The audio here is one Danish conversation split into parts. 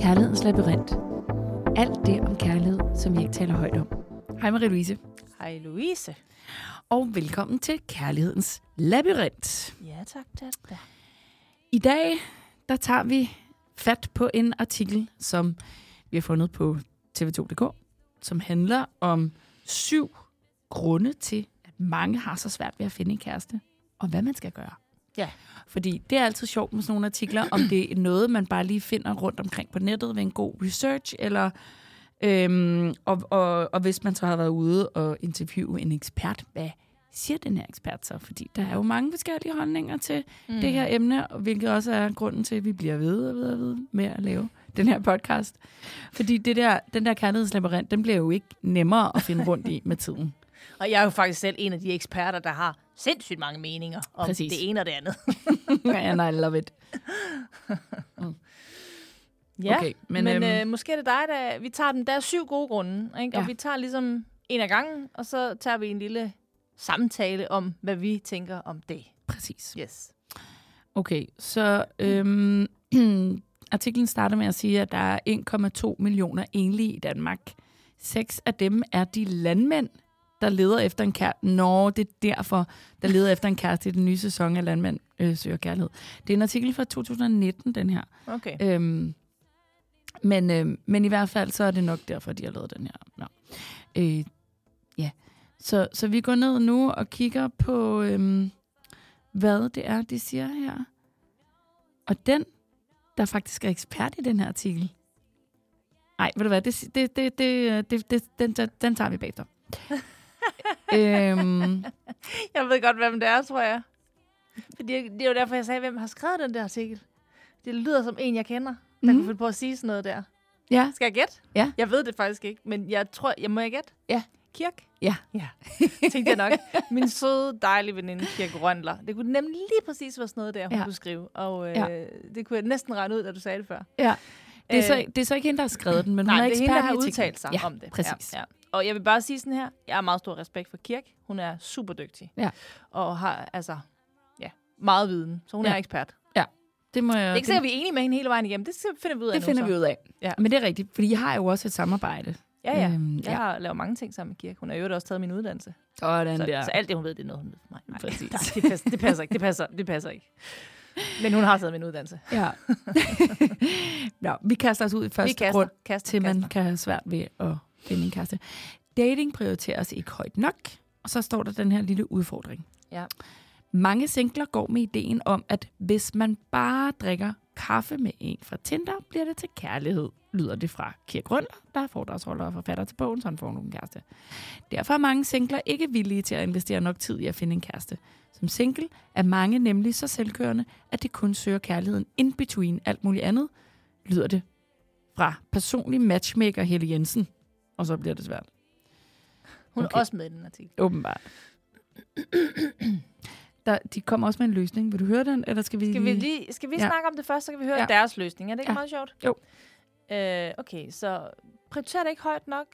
Kærlighedens labyrint. Alt det om kærlighed, som vi ikke taler højt om. Hej Marie-Louise, Hej Louise. og velkommen til Kærlighedens labyrint. Ja, tak. tak, tak. I dag, der tager vi fat på en artikel, som vi har fundet på tv2.dk, som handler om syv grunde til, at mange har så svært ved at finde en kæreste, og hvad man skal gøre. Ja. Fordi det er altid sjovt med sådan nogle artikler, om det er noget, man bare lige finder rundt omkring på nettet ved en god research, eller øhm, og, og, og hvis man så har været ude og interviewe en ekspert, hvad siger den her ekspert så? Fordi der er jo mange forskellige holdninger til mm. det her emne, og hvilket også er grunden til, at vi bliver ved og ved og ved med at lave den her podcast. Fordi det der, den der kærlighedslabyrinth, den bliver jo ikke nemmere at finde rundt i med tiden. Og jeg er jo faktisk selv en af de eksperter, der har sindssygt mange meninger om Præcis. det ene og det andet. And I love it. ja, Okay, men, men, men øhm, øh, måske er det dig, der... Vi tager den, der er syv gode grunde, ikke? Ja. og vi tager ligesom en af gangen, og så tager vi en lille samtale om, hvad vi tænker om det. Præcis. Yes. Okay, så øhm, artiklen starter med at sige, at der er 1,2 millioner enlige i Danmark. Seks af dem er de landmænd, der leder efter en kæreste. Nå, det er derfor, der leder efter en kæreste i den nye sæson af Landmænd øh, søger kærlighed. Det er en artikel fra 2019, den her. Okay. Øhm, men, øhm, men i hvert fald, så er det nok derfor, de har lavet den her. Nå. Øh, ja. Så, så vi går ned nu og kigger på, øhm, hvad det er, de siger her. Og den, der faktisk er ekspert i den her artikel. Nej, ved du hvad, det, det, det, det, det, det, den, den tager vi bagefter. øhm, Jeg ved godt, hvem det er, tror jeg. Fordi det er jo derfor, jeg sagde, hvem har skrevet den der artikel. Det lyder som en, jeg kender, der Mhm. kunne finde på at sige sådan noget der. ja, Skal jeg gætte? Ja. Jeg ved det faktisk ikke, men jeg tror, jeg må jeg gætte? Ja. Kirk? Ja. Ja, tænkte jeg nok. Min søde, dejlige veninde, Kirk Røndler. Det kunne nemlig lige præcis være sådan noget der, hun Ja. kunne skrive. Og øh, Ja. det kunne jeg næsten regne ud, da du sagde det før. ja. Det er, så, Øh, det er så ikke hende, der har skrevet den, men hun Nej, er det er ekspert hende, der har i udtalt sig ja, om det. præcis. Ja, ja. Og jeg vil bare sige sådan her, jeg har meget stor respekt for Kirk. Hun er super dygtig. Ja. Og har altså ja, meget viden, så hun Ja. er ekspert. Det må jeg... Det er ikke sikkert, at vi er enige med hende hele vejen igennem. Det finder vi ud af Det nu, finder så. vi ud af. Ja. Men det er rigtigt, fordi jeg har jo også et samarbejde. Ja, ja. Øhm, Jeg ja. har lavet mange ting sammen med Kirk. Hun har jo også taget min uddannelse. Sådan Så, der. så alt det, hun ved, det er noget, hun ved for mig. Nej, Præcis. nej, det, passer, det passer ikke. Det passer, det passer ikke. Men hun har taget min uddannelse. Ja. Nå, vi kaster os ud i første kaster, grund, kaster, til man kaster. kan have svært ved at finde en kæreste. Dating prioriteres ikke højt nok, og så står der den her lille udfordring. Ja. Mange singler går med ideen om, at hvis man bare drikker kaffe med en fra Tinder, bliver det til kærlighed, lyder det fra Kirk Rønler, der er foredragsholder og forfatter til bogen, så han får nogen kæreste. Derfor er mange singler ikke villige til at investere nok tid i at finde en kæreste. Som single er mange nemlig så selvkørende, at det kun søger kærligheden in between alt muligt andet, lyder det fra personlig matchmaker Helle Jensen. Og så bliver det svært. Hun Okay. er også med i den artikel. Åbenbart. Der, de kommer også med en løsning. Vil du høre den, eller skal vi... Skal vi, lige, skal vi Ja. snakke om det først, så kan vi høre Ja. deres løsning. Er det ikke ja. meget sjovt? Jo. Øh, okay, så prioriterer det ikke højt nok?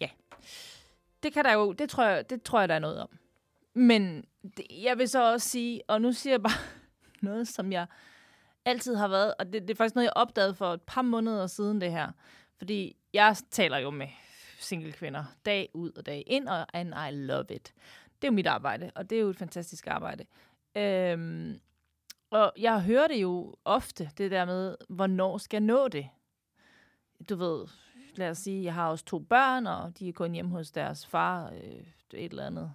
Ja. Det kan der jo, det tror jeg, det tror jeg, der er noget om. Men det, jeg vil så også sige, og nu siger jeg bare noget, som jeg altid har været, og det, det er faktisk noget, jeg opdagede for et par måneder siden det her. Fordi jeg taler jo med single kvinder, dag ud og dag ind, og and I love it. Det er jo mit arbejde, og det er jo et fantastisk arbejde. Øhm, og jeg hører det jo ofte, det der med, hvornår skal jeg nå det? Du ved, lad os sige, jeg har også to børn, og de er kun hjemme hos deres far øh, et eller andet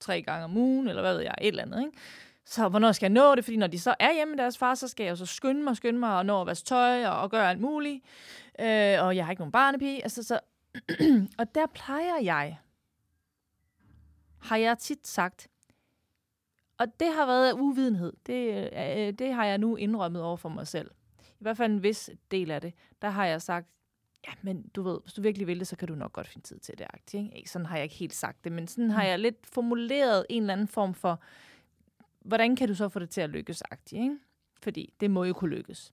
tre gange om ugen, eller hvad ved jeg, et eller andet, ikke? Så hvornår skal jeg nå det? Fordi når de så er hjemme med deres far, så skal jeg jo så skynde mig, skynde mig og nå at vaske tøj og, og gøre alt muligt. Øh, og jeg har ikke nogen barnepige. Altså, så, og der plejer jeg, har jeg tit sagt, og det har været uvidenhed. Det, øh, det har jeg nu indrømmet over for mig selv. I hvert fald en vis del af det. Der har jeg sagt, ja, men du ved, hvis du virkelig vil det, så kan du nok godt finde tid til det. Ikke? Sådan har jeg ikke helt sagt det, men sådan har jeg lidt formuleret en eller anden form for, hvordan kan du så få det til at lykkes? Ikke? Fordi det må jo kunne lykkes.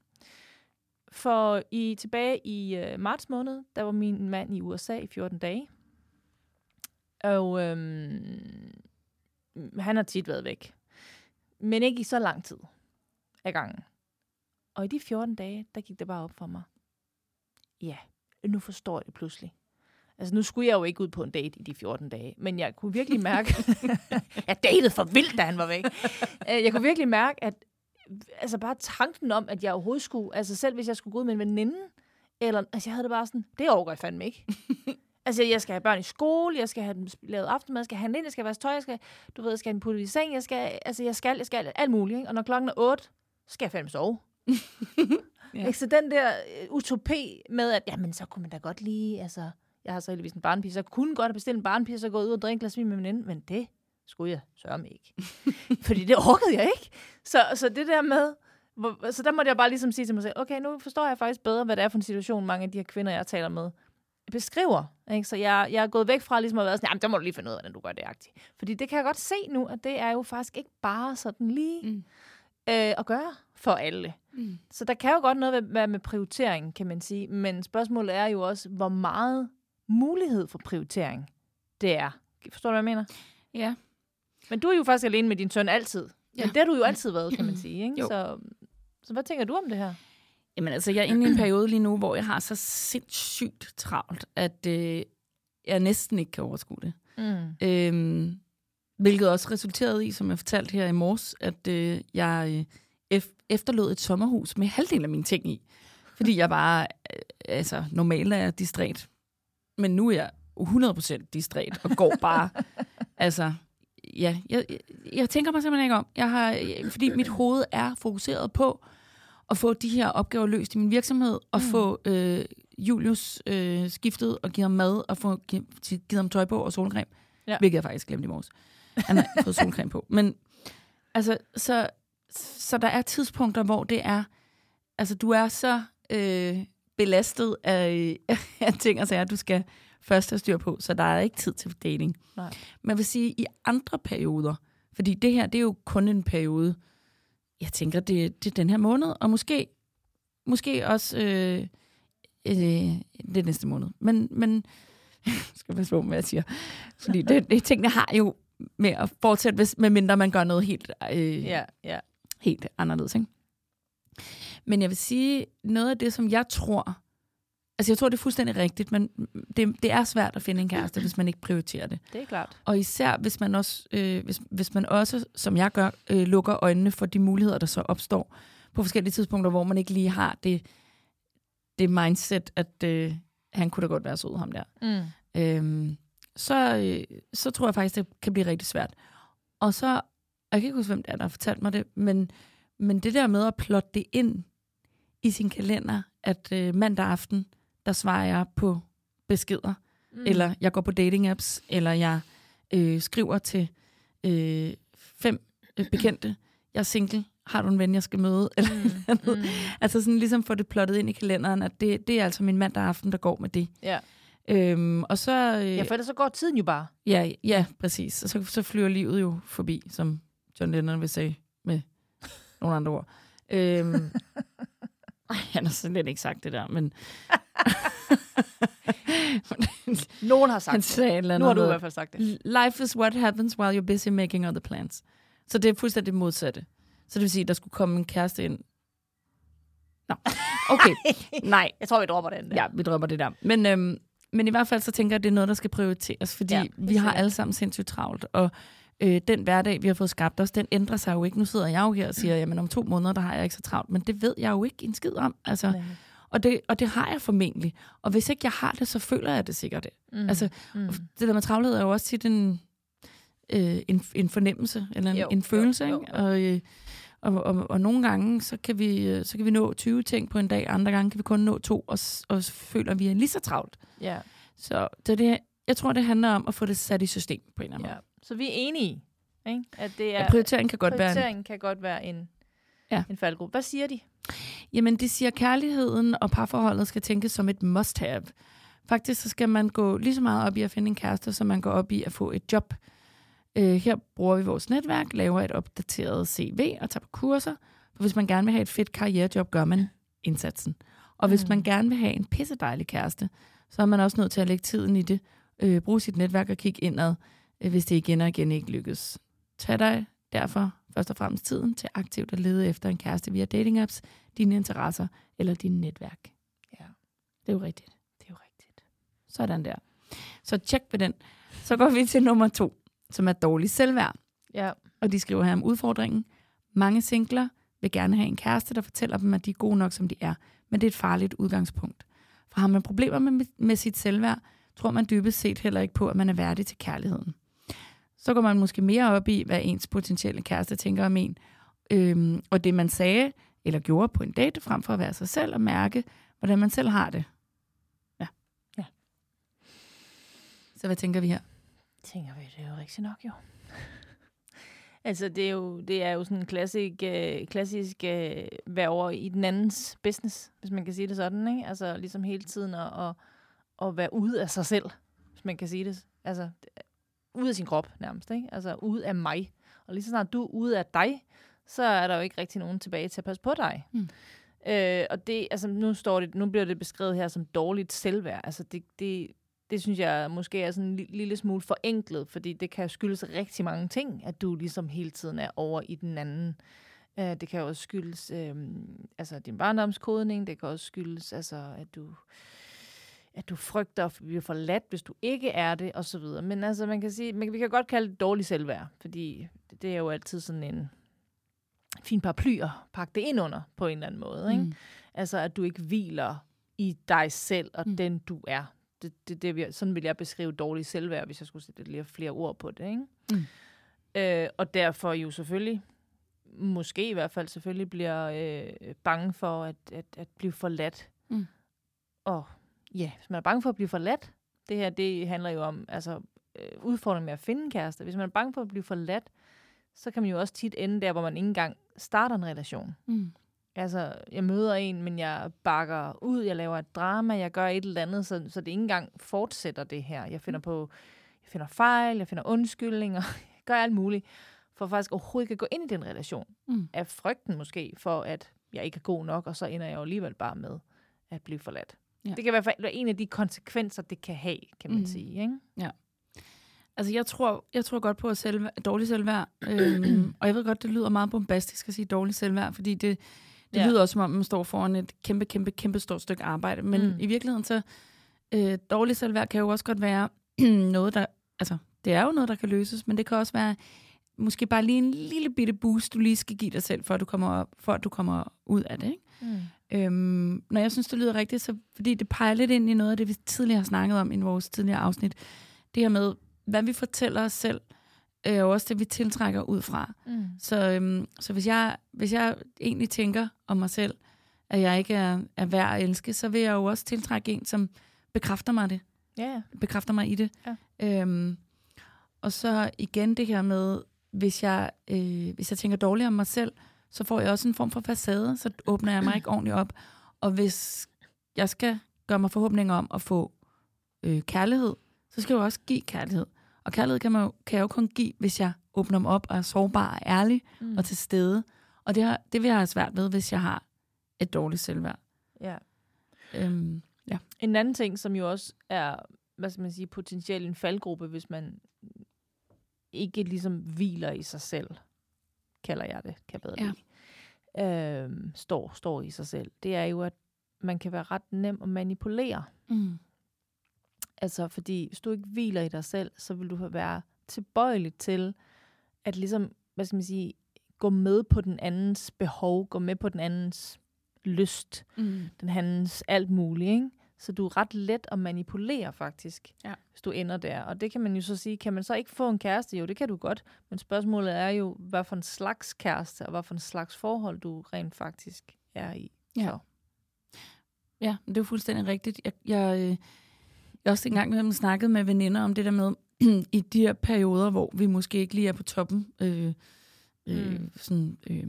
For i tilbage i øh, marts måned, der var min mand i USA i 14 dage. Og øhm, han har tit været væk. Men ikke i så lang tid af gangen. Og i de 14 dage, der gik det bare op for mig. Ja, nu forstår jeg det pludselig. Altså, nu skulle jeg jo ikke ud på en date i de 14 dage, men jeg kunne virkelig mærke, jeg datede for vildt, da han var væk. Øh, jeg kunne virkelig mærke, at altså bare tanken om, at jeg overhovedet skulle, altså selv hvis jeg skulle gå ud med en veninde, eller, altså jeg havde det bare sådan, det overgår jeg fandme ikke. altså jeg skal have børn i skole, jeg skal have dem lavet aftenmad, jeg skal have ind, jeg skal vaske tøj, jeg skal, du ved, jeg skal have dem puttet i seng, jeg skal, altså jeg skal, jeg skal alt muligt, ikke? og når klokken er 8, skal jeg fandme sove. ja. Ikke? Så den der øh, utopi med, at jamen, så kunne man da godt lige, altså, jeg har så heldigvis en barnpige, så jeg kunne godt have bestilt en barnpige, så gå ud og drikke en glas vin med min veninde, men det skulle jeg sørge mig ikke. Fordi det orkede jeg ikke. Så, så det der med, hvor, så der måtte jeg bare ligesom sige til mig selv, okay, nu forstår jeg faktisk bedre, hvad det er for en situation, mange af de her kvinder, jeg taler med, beskriver. Ikke? Så jeg, jeg er gået væk fra ligesom at være sådan, jamen, der må du lige finde ud af, hvordan du gør det agtigt. Fordi det kan jeg godt se nu, at det er jo faktisk ikke bare sådan lige mm. øh, at gøre for alle. Mm. Så der kan jo godt noget være med prioritering, kan man sige. Men spørgsmålet er jo også, hvor meget mulighed for prioritering det er. Forstår du, hvad jeg mener? Ja. Men du er jo faktisk alene med din søn altid. Ja. Men det har du jo altid været, kan man sige. Ikke? Jo. Så, så hvad tænker du om det her? Jamen altså, jeg er inde i en periode lige nu, hvor jeg har så sindssygt travlt, at øh, jeg næsten ikke kan overskue det. Mm. Øhm, hvilket også resulterede i, som jeg fortalte her i morges, at øh, jeg øh, ef- efterlod et sommerhus med halvdelen af mine ting i. Fordi jeg bare, øh, altså normalt er jeg distræt, men nu er jeg 100% distræt og går bare, altså, ja, jeg, jeg, jeg tænker mig simpelthen ikke om. Jeg har, fordi mit hoved er fokuseret på at få de her opgaver løst i min virksomhed, og mm. få øh, Julius øh, skiftet og give ham mad, og få givet, givet ham tøj på og solcreme. Ja. Hvilket jeg faktisk glemte i morges. Han har fået solcreme på. Men altså, så, så der er tidspunkter, hvor det er, altså du er så øh, belastet af, af ting og sager, du skal først have styr på, så der er ikke tid til dating. Nej. Men jeg vil sige, i andre perioder, fordi det her, det er jo kun en periode, jeg tænker, det, det er den her måned, og måske, måske også øh, øh, det næste måned. Men, men skal passe på, hvad jeg siger. Fordi det, det tingene har jo med at fortsætte, hvis, medmindre man gør noget helt, øh, Ja, ja. helt anderledes. Ikke? Men jeg vil sige, noget af det, som jeg tror, altså jeg tror, det er fuldstændig rigtigt, men det, det er svært at finde en kæreste, hvis man ikke prioriterer det. Det er klart. Og især hvis man også, øh, hvis, hvis man også som jeg gør, øh, lukker øjnene for de muligheder, der så opstår på forskellige tidspunkter, hvor man ikke lige har det, det mindset, at øh, han kunne da godt være sød, ham der. Mm. Øhm, så, øh, så tror jeg faktisk, det kan blive rigtig svært. Og så, jeg kan ikke huske, hvem det er, der har fortalt mig det, men, men det der med at plotte det ind i sin kalender, at øh, mandag aften, der svarer jeg på beskeder, mm. eller jeg går på dating apps, eller jeg øh, skriver til øh, fem øh, bekendte, jeg er single, har du en ven, jeg skal møde? Eller Mm. mm. Altså sådan ligesom få det plottet ind i kalenderen, at det, det er altså min mandag aften, der går med det. Ja. Øhm, og så... Øh, ja, for ellers så går tiden jo bare. Ja, ja, præcis. Og så, så flyver livet jo forbi, som John Lennon vil sige med nogle andre ord. Øhm, ej, han har slet ikke sagt det der, men... Nogen har sagt han det. sagde et eller Nu har du i hvert fald sagt det. Life is what happens while you're busy making other plans. Så det er fuldstændig det modsatte. Så det vil sige, at der skulle komme en kæreste ind. Nå, okay. Nej, Jeg tror, vi dropper den der. Ja, vi drømmer det der. Men, øhm, men i hvert fald så tænker jeg, at det er noget, der skal prioriteres, fordi Ja, vi har alle sammen sindssygt travlt, og øh, den hverdag, vi har fået skabt os, den ændrer sig jo ikke. Nu sidder jeg jo her og siger, jamen om to måneder, der har jeg ikke så travlt, men det ved jeg jo ikke en skid om. Altså, og, det, og det har jeg formentlig. Og hvis ikke jeg har det, så føler jeg det sikkert. Mm. Altså, mm. det der med travlhed er jo også tit en, øh, en, en fornemmelse, eller en, Jo, en følelse. jo, ikke? jo, Og, øh, og, og, og nogle gange, så kan, vi, øh, så kan vi nå 20 ting på en dag, andre gange kan vi kun nå to, og, og føler vi er lige så travlt. Ja, Så det, det, jeg tror, det handler om at få det sat i system på en eller anden ja. måde. Så vi er enige, ikke? at det er, Ja, prioritering kan godt være... En, prioritering kan godt være en, Ja. en faldgruppe. Hvad siger de? jamen, de siger, at kærligheden og parforholdet skal tænkes som et must-have. Faktisk så skal man gå lige så meget op i at finde en kæreste, som man går op i at få et job. Øh, her bruger vi vores netværk, laver et opdateret CV og tager på kurser. For hvis man gerne vil have et fedt karrierejob, gør man indsatsen. Og hvis Mm. man gerne vil have en pissedejlig kæreste, så er man også nødt til at lægge tiden i det. Øh, bruge sit netværk og kigge indad, hvis det igen og igen ikke lykkes. Tag dig derfor først og fremmest tiden til aktivt at lede efter en kæreste via datingapps, dine interesser eller din netværk. Ja, Det er jo rigtigt. det er jo rigtigt. Sådan der. Så tjek på den. Så går vi til nummer to, som er dårlig selvværd. Ja, Og de skriver her om udfordringen. Mange singler vil gerne have en kæreste, der fortæller dem, at de er gode nok, som de er. Men det er et farligt udgangspunkt. For har man problemer med, med sit selvværd, tror man dybest set heller ikke på, at man er værdig til kærligheden. Så går man måske mere op i, hvad ens potentielle kæreste tænker om en, øhm, og det man sagde eller gjorde på en date, frem for at være sig selv og mærke, hvordan man selv har det. Ja. Ja. Så hvad tænker vi her? tænker vi, det er jo rigtigt nok jo. altså, det er jo, det er jo sådan en klassik, øh, klassisk øh, være over i den andens business, hvis man kan sige det sådan, ikke? Altså, ligesom hele tiden at, at, at være ude af sig selv, hvis man kan sige det. Altså, ude af sin krop nærmest, ikke? Altså, ude af mig. Og lige så snart du er ude af dig, så er der jo ikke rigtig nogen tilbage til at passe på dig. Mm. Øh, og det, altså, nu, står det, nu bliver det beskrevet her som dårligt selvværd. Altså, det, det, det synes jeg måske er sådan en li- lille smule forenklet, fordi det kan skyldes rigtig mange ting, at du ligesom hele tiden er over i den anden. Uh, det kan også skyldes øh, altså din barndomskodning, det kan også skyldes, altså, at du at du frygter at blive forladt, hvis du ikke er det, og så videre. Men altså, man kan sige, man, vi kan godt kalde det dårlig selvværd, fordi det, er jo altid sådan en fin paraply at pakke det ind under, på en eller anden måde. Ikke? Mm. Altså, at du ikke hviler i dig selv og Mm. den, du er. Det, det, det, sådan vil jeg beskrive dårlig selvværd, hvis jeg skulle sætte lidt flere ord på det. Ikke? Mm. Øh, og derfor jo selvfølgelig, måske i hvert fald selvfølgelig, bliver øh, bange for at, at, at blive forladt. Mm. Og ja, hvis man er bange for at blive forladt, det her det handler jo om altså, øh, udfordringen med at finde en kæreste. Hvis man er bange for at blive forladt, så kan man jo også tit ende der, hvor man ikke engang starter en relation. Mm. Altså, jeg møder en, men jeg bakker ud, jeg laver et drama, jeg gør et eller andet, så, så det ikke engang fortsætter det her. Jeg finder på, jeg finder fejl, jeg finder undskyldninger, jeg gør alt muligt, for faktisk overhovedet ikke at gå ind i den relation. Mm. Af frygten måske, for at jeg ikke er god nok, og så ender jeg jo alligevel bare med at blive forladt. Ja. Ja. Det kan i hvert fald være en af de konsekvenser, det kan have, kan man Mm. mm. sige. Ikke? Altså, jeg tror, jeg tror godt på at selv, dårlig selvværd. øhm, og jeg ved godt, det lyder meget bombastisk at sige dårlig selvværd, fordi det, det ja. Ja. lyder også, som om man står foran et kæmpe, kæmpe, kæmpe stort stykke arbejde. Men mm. Mm. i virkeligheden, så øh, dårlig selvværd kan jo også godt være noget, der... Altså, det er jo noget, der kan løses, men det kan også være måske bare lige en lille bitte boost, du lige skal give dig selv, for at du kommer, op, for at du kommer ud af det. Ikke? Øhm, når jeg synes, det lyder rigtigt, så fordi det peger lidt ind i noget af det, vi tidligere har snakket om i vores tidligere afsnit. Det her med, hvad vi fortæller os selv, øh, jo også det, vi tiltrækker ud fra. Mm. Så, øhm, så hvis, jeg, hvis jeg egentlig tænker om mig selv, at jeg ikke er, er værd at elske, så vil jeg jo også tiltrække en, som bekræfter mig det. Ja, ja. Bekræfter mig i det. Ja. Øhm, og så igen det her med, hvis jeg, øh, hvis jeg tænker dårligt om mig selv, så får jeg også en form for facade, så åbner jeg mig ikke ordentligt op. Og hvis jeg skal gøre mig forhåbninger om at få øh, kærlighed, så skal jeg jo også give kærlighed. Og kærlighed kan, man jo, kan jeg jo kun give, hvis jeg åbner mig op og er sårbar og ærlig Mm. og til stede. Og det, har, det vil jeg have svært ved, hvis jeg har et dårligt selvværd. ja. Øhm, ja. En anden ting, som jo også er, hvad skal man sige, potentielt en faldgruppe, hvis man ikke ligesom hviler i sig selv, kalder jeg det, kan jeg bedre Ja. ja. øhm, står, står i sig selv, det er jo, at man kan være ret nem at manipulere. Mm. Altså, fordi hvis du ikke hviler i dig selv, så vil du være tilbøjelig til at ligesom, hvad skal man sige, gå med på den andens behov, gå med på den andens lyst, Mm. den andens alt muligt, ikke? Så du er ret let at manipulere faktisk, Ja. hvis du ender der. Og det kan man jo så sige, kan man så ikke få en kæreste? Jo, det kan du godt. Men spørgsmålet er jo, hvad for en slags kæreste, og hvad for en slags forhold, du rent faktisk er i. Ja. Så. Ja, det er jo fuldstændig rigtigt. Jeg, jeg, øh, jeg har også engang med snakket med veninder om det der med, i de her perioder, hvor vi måske ikke lige er på toppen, øh, øh, Mm. sådan, øh,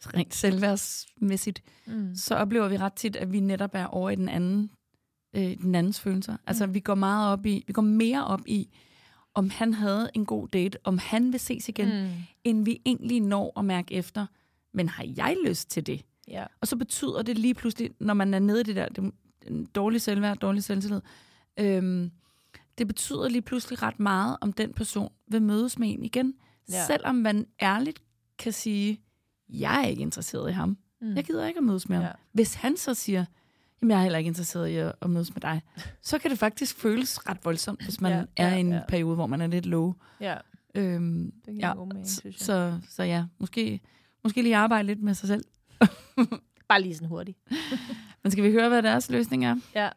rent selvværdsmæssigt, Mm. så oplever vi ret tit, at vi netop er over i den anden, øh, den andens følelser. Altså, Mm. vi går meget op i, vi går mere op i, om han havde en god date, om han vil ses igen, mm. End vi egentlig når at mærke efter. Men har jeg lyst til det? Ja. Og så betyder det lige pludselig, når man er nede i det der det, en dårlig selvværd, dårlig selvtillid, øhm, det betyder lige pludselig ret meget, om den person vil mødes med en igen. Ja. Selvom man ærligt kan sige, jeg er ikke interesseret i ham. Mm. Jeg gider ikke at mødes med ham. Ja. Hvis han så siger, jamen jeg er heller ikke interesseret i at, at mødes med dig, så kan det faktisk føles ret voldsomt, hvis man Ja, er ja, i en ja. periode, hvor man er lidt low. Ja, Øhm, det giver ja, mening, så, så, så ja, måske, måske lige arbejde lidt med sig selv. Bare lige sådan hurtigt. Men skal vi høre, hvad deres løsning er? Ja.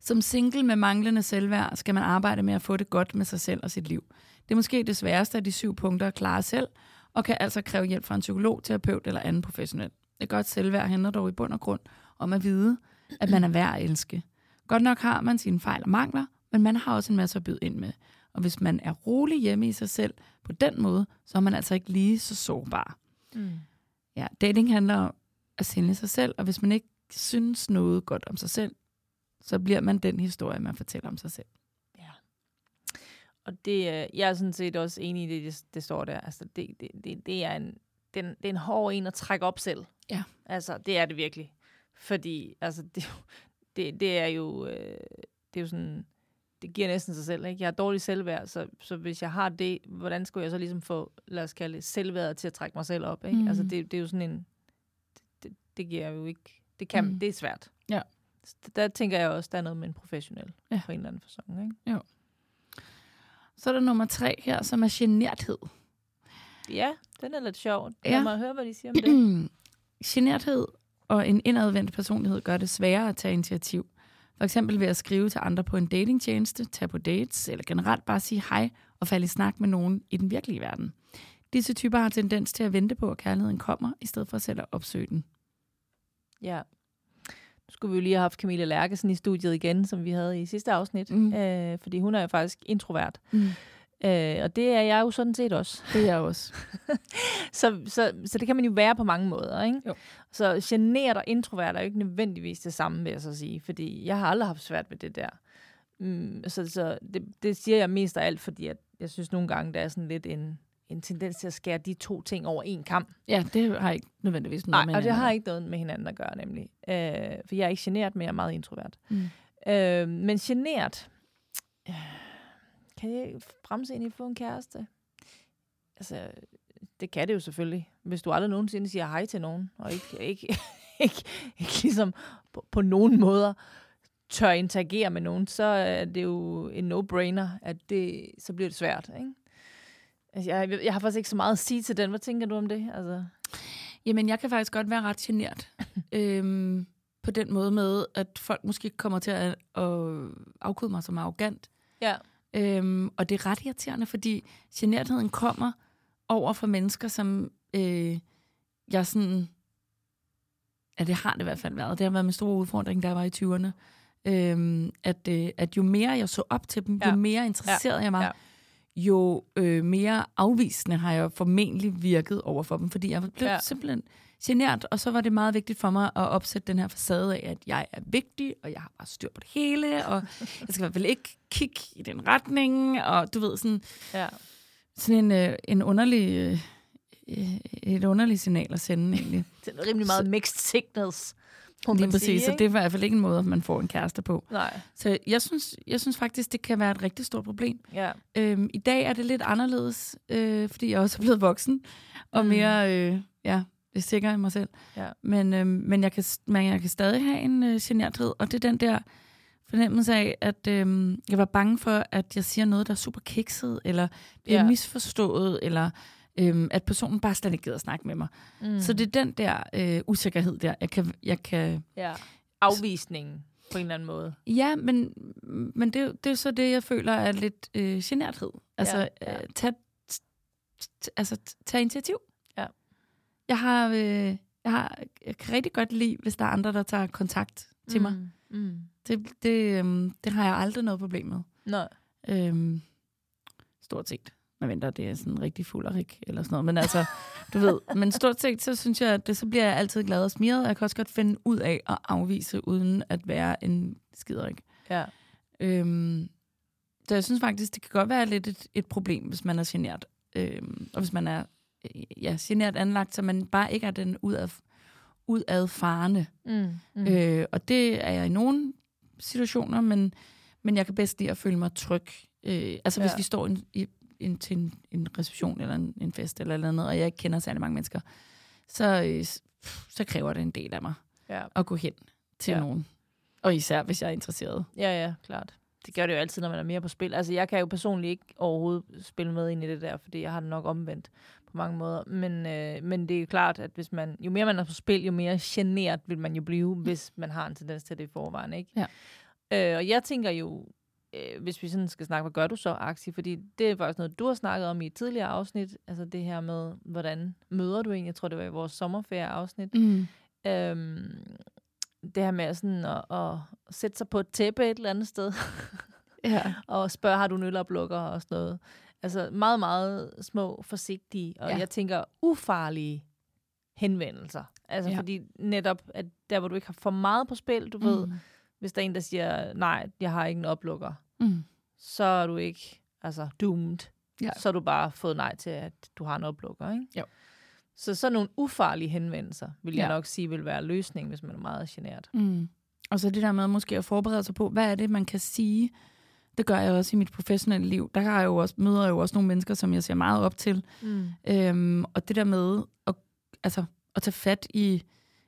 Som single med manglende selvværd skal man arbejde med at få det godt med sig selv og sit liv. Det er måske det sværeste af de syv punkter at klare selv, og kan altså kræve hjælp fra en psykolog, terapeut eller anden professionel. Et godt selvværd handler dog i bund og grund om at vide, at man er værd at elske. Godt nok har man sine fejl og mangler, men man har også en masse at byde ind med. Og hvis man er rolig hjemme i sig selv på den måde, så er man altså ikke lige så sårbar. Mm. Ja, dating handler om at sælge sig selv, og hvis man ikke synes noget godt om sig selv, så bliver man den historie, man fortæller om sig selv. Og det, øh, jeg er sådan set også enig i det, det, det står der. Altså, det, det, det, det, er en, det, er det er en hård en at trække op selv. Ja. Altså, det er det virkelig. Fordi, altså, det, jo- det, det er jo, øh, det er jo sådan, det giver næsten sig selv, ikke? Jeg har dårlig selvværd, så, så hvis jeg har det, hvordan skulle jeg så ligesom få, lad os kalde det, selvværd til at trække mig selv op, ikke? Mm. Altså, det, det er jo sådan en, det, det giver jo ikke, det kan, Mm. det er svært. Ja. Så der tænker jeg også, der er noget med en professionel, Ja. ja. på en eller anden fasong, ikke? Så er der nummer tre her, som er generthed. Ja, den er lidt sjov. Ja. Lad mig høre, hvad de siger om det. generthed og en indadvendt personlighed gør det sværere at tage initiativ. For eksempel ved at skrive til andre på en datingtjeneste, tage på dates, eller generelt bare sige hej og falde i snak med nogen i den virkelige verden. Disse typer har tendens til at vente på, at kærligheden kommer, i stedet for selv at opsøge den. Ja. Nu skulle vi jo lige have haft Camilla Lærkesen i studiet igen, som vi havde i sidste afsnit. Mm. Øh, fordi hun er jo faktisk introvert. Mm. Øh, og det er jeg jo sådan set også. Det er jeg også. Så, så, så det kan man jo være på mange måder, ikke? Jo. Så generet og introvert er jo ikke nødvendigvis det samme, vil jeg så sige. Fordi jeg har aldrig haft svært ved det der. Mm, så så det, det siger jeg mest af alt, fordi at jeg synes nogle gange, der er sådan lidt en, en tendens til at skære de to ting over en kamp. Ja, det har ikke nødvendigvis noget Nej, med og det hinanden har ikke noget med hinanden at gøre, nemlig. Øh, for jeg er ikke generet, men jeg er meget introvert. Mm. Øh, men generet, øh, kan jeg bremse ind i at få en kæreste? Altså, det kan det jo selvfølgelig. Hvis du aldrig nogensinde siger hej til nogen, og ikke, ikke, ikke, ikke ligesom på, på nogen måder tør interagere med nogen, så er det jo en no-brainer, at det, så bliver det svært. Ikke? Altså, jeg, jeg har faktisk ikke så meget at sige til den. Hvad tænker du om det? Altså, Jamen, jeg kan faktisk godt være ret genert. øhm, på den måde med, at folk måske kommer til at, at afkode mig som arrogant. ja. Øhm, og det er ret irriterende, fordi genertheden kommer over for mennesker, som øh, jeg sådan... Ja, det har det i hvert fald været. Det har været min store udfordring, jeg var i 20'erne. Øhm, at, øh, at jo mere jeg så op til dem, ja. Jo mere interesseret ja. jeg var, Ja. jo øh, mere afvisende har jeg formentlig virket over for dem, fordi jeg blev. Ja. simpelthen genert, og så var det meget vigtigt for mig at opsætte den her facade af, at jeg er vigtig, og jeg har bare styr på det hele, og jeg skal i hvert fald ikke kigge i den retning, og du ved, sådan, ja. sådan en, øh, en underlig, øh, øh, et underligt signal at sende egentlig. Det er rimelig meget mixed signals, Lige præcis, sige, så det er i hvert fald ikke en måde, at man får en kæreste på. Nej, Så jeg synes, jeg synes faktisk, det kan være et rigtig stort problem. ja. Øhm, I dag er det lidt anderledes, øh, fordi jeg også er blevet voksen, og Mm. mere øh, ja, sikker i mig selv. Ja. Men, øh, men, jeg kan, men jeg kan stadig have en øh, generthed, og det er den der fornemmelse af, at øhm, jeg var bange for, at jeg siger noget, der er super kikset, eller bliver Ja. misforstået, eller øhm, at personen bare slet ikke gider at snakke med mig. Mm. Så det er den der øh, usikkerhed der, jeg kan, jeg kan Ja. Afvisningen på en eller anden måde. Ja, men, men det, det er så det, jeg føler er lidt øh, generthed. Altså, Ja, ja, ja. Øh, tag, t- t- altså, tag initiativ. Jeg har, øh, jeg har, jeg kan rigtig godt lide, hvis der er andre, der tager kontakt til mm. mig. Mm. Det, det, øhm, det har jeg aldrig noget problem med. Nej. Øhm, stort set. Man venter, det er sådan rigtig fuld og rig, eller sådan noget. Men altså, du ved, men stort set, så synes jeg, at det, så bliver jeg altid glad og smiret. Jeg kan også godt finde ud af at afvise, uden at være en skiderik. Ja. Øhm, så jeg synes faktisk, det kan godt være lidt et, et problem, hvis man er genert. Øhm, og hvis man er ja, genert anlagt, så man bare ikke er den udad, udadfarende. Mm. Mm. Øh, og det er jeg i nogle situationer, men, men jeg kan bedst lide at føle mig tryg. Øh, altså hvis Ja. vi står in, i, in, til en, en reception eller en, en fest eller noget andet, og jeg ikke kender særlig mange mennesker, så, øh, så kræver det en del af mig Ja. at gå hen til ja. nogen. Og især hvis jeg er interesseret. ja, ja, klart. Det gør det jo altid, når man er mere på spil. Altså, jeg kan jo personligt ikke overhovedet spille med ind i det der, fordi jeg har det nok omvendt på mange måder. Men, øh, men det er jo klart, at hvis man, jo mere man er på spil, jo mere generet vil man jo blive, hvis man har en tendens til det i forvejen, ikke? Ja. Øh, og jeg tænker jo, øh, hvis vi sådan skal snakke, hvad gør du så, Axi? Fordi det er faktisk noget, du har snakket om i et tidligere afsnit. Altså det her med, hvordan møder du en? Jeg tror, det var i vores sommerferie-afsnit. Mm. Øhm, det her med sådan at, at sætte sig på et tæppe et eller andet sted, Ja. og spørge, har du en øloplukker og sådan noget. Altså meget, meget små, forsigtige, og ja. Jeg tænker ufarlige henvendelser. Altså ja. Fordi netop, at der hvor du ikke har for meget på spil, du mm. ved, hvis der er en, der siger, nej, jeg har ikke en oplukker, Mm. så er du ikke altså, doomed. Ja. Så har du bare fået nej til, at du har en oplukker, ikke? Jo. Så sådan nogle ufarlige henvendelser, vil jeg Ja. nok sige, vil være løsningen, hvis man er meget generet. Mm. Og så det der med måske at forberede sig på, hvad er det, man kan sige. Det gør jeg også i mit professionelle liv. Der har jeg jo også, møder jeg jo også nogle mennesker, som jeg ser meget op til. Mm. Øhm, og det der med at, altså, at tage fat i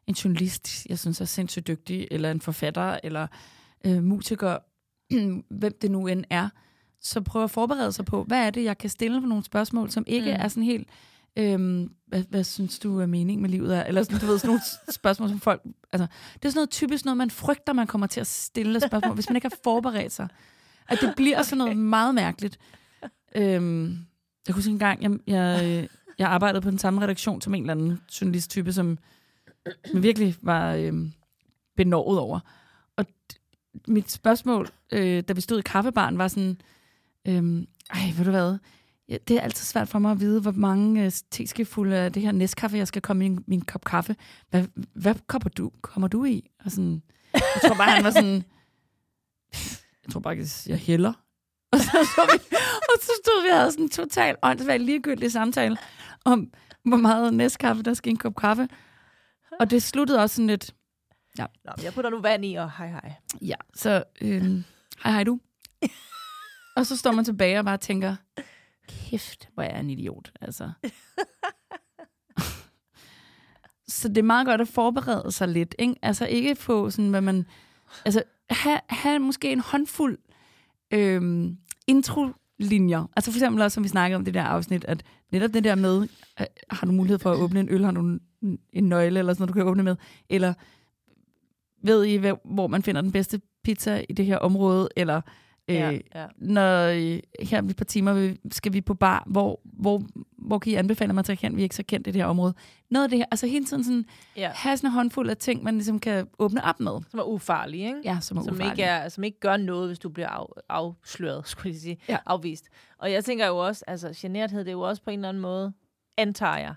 en journalist, jeg synes er sindssygt dygtig, eller en forfatter, eller øh, musiker, hvem det nu end er, så prøv at forberede sig på, hvad er det, jeg kan stille på nogle spørgsmål, som ikke Mm. er sådan helt, øhm, hvad, hvad synes du er mening med livet er? Eller sådan, du ved, sådan nogle spørgsmål, som folk... Altså, det er sådan noget typisk noget, man frygter, man kommer til at stille spørgsmål, hvis man ikke har forberedt sig. At det bliver sådan noget meget mærkeligt. Øhm, jeg kunne huske en gang, jeg, jeg, jeg arbejdede på den samme redaktion som en eller anden journalisttype, som, som virkelig var øhm, benovet over. Og mit spørgsmål, øh, da vi stod i kaffebaren, var sådan, øhm, ej, ved du hvad, ja, det er altid svært for mig at vide, hvor mange øh, teskefulde af det her næstkaffe, jeg skal komme i min, min kop kaffe. Hvad, hvad kommer, du, kommer du i? Og sådan, jeg tror bare, han var sådan, jeg tror bare, jeg hælder. Og så, så vi, og så stod vi og havde sådan en total åndssvagt ligegyldig samtale om, hvor meget næstkaffe, der skal en kop kaffe. Og det sluttede også sådan lidt, Nå, men jeg putter nu vand i, og hej hej. ja, så øhm, hej hej du. og så står man tilbage og bare tænker, kæft, hvor er jeg en idiot. Altså. så det er meget godt at forberede sig lidt. Ikke? Altså ikke få sådan, hvad man... Altså have, have måske en håndfuld øhm, introlinjer. Altså for eksempel også, som vi snakkede om det der afsnit, at netop det der med, øh, har du mulighed for at åbne en øl, har du en, en nøgle eller sådan noget, du kan åbne med, eller ved I, hvor man finder den bedste pizza i det her område, eller øh, Ja, ja. når øh, her om et par timer skal vi på bar, hvor, hvor, hvor kan I anbefale mig til at? Vi er ikke så kendt i det her område. Noget af det her, altså hele tiden sådan, ja. have sådan en håndfuld af ting, man ligesom kan åbne op med. Som er ufarlige, ikke? Ja, som er som ufarlige. ikke, er, som ikke gør noget, hvis du bliver af, afsløret, skulle jeg sige, Ja. afvist. Og jeg tænker jo også, altså generthed, det er jo også på en eller anden måde, antager jeg,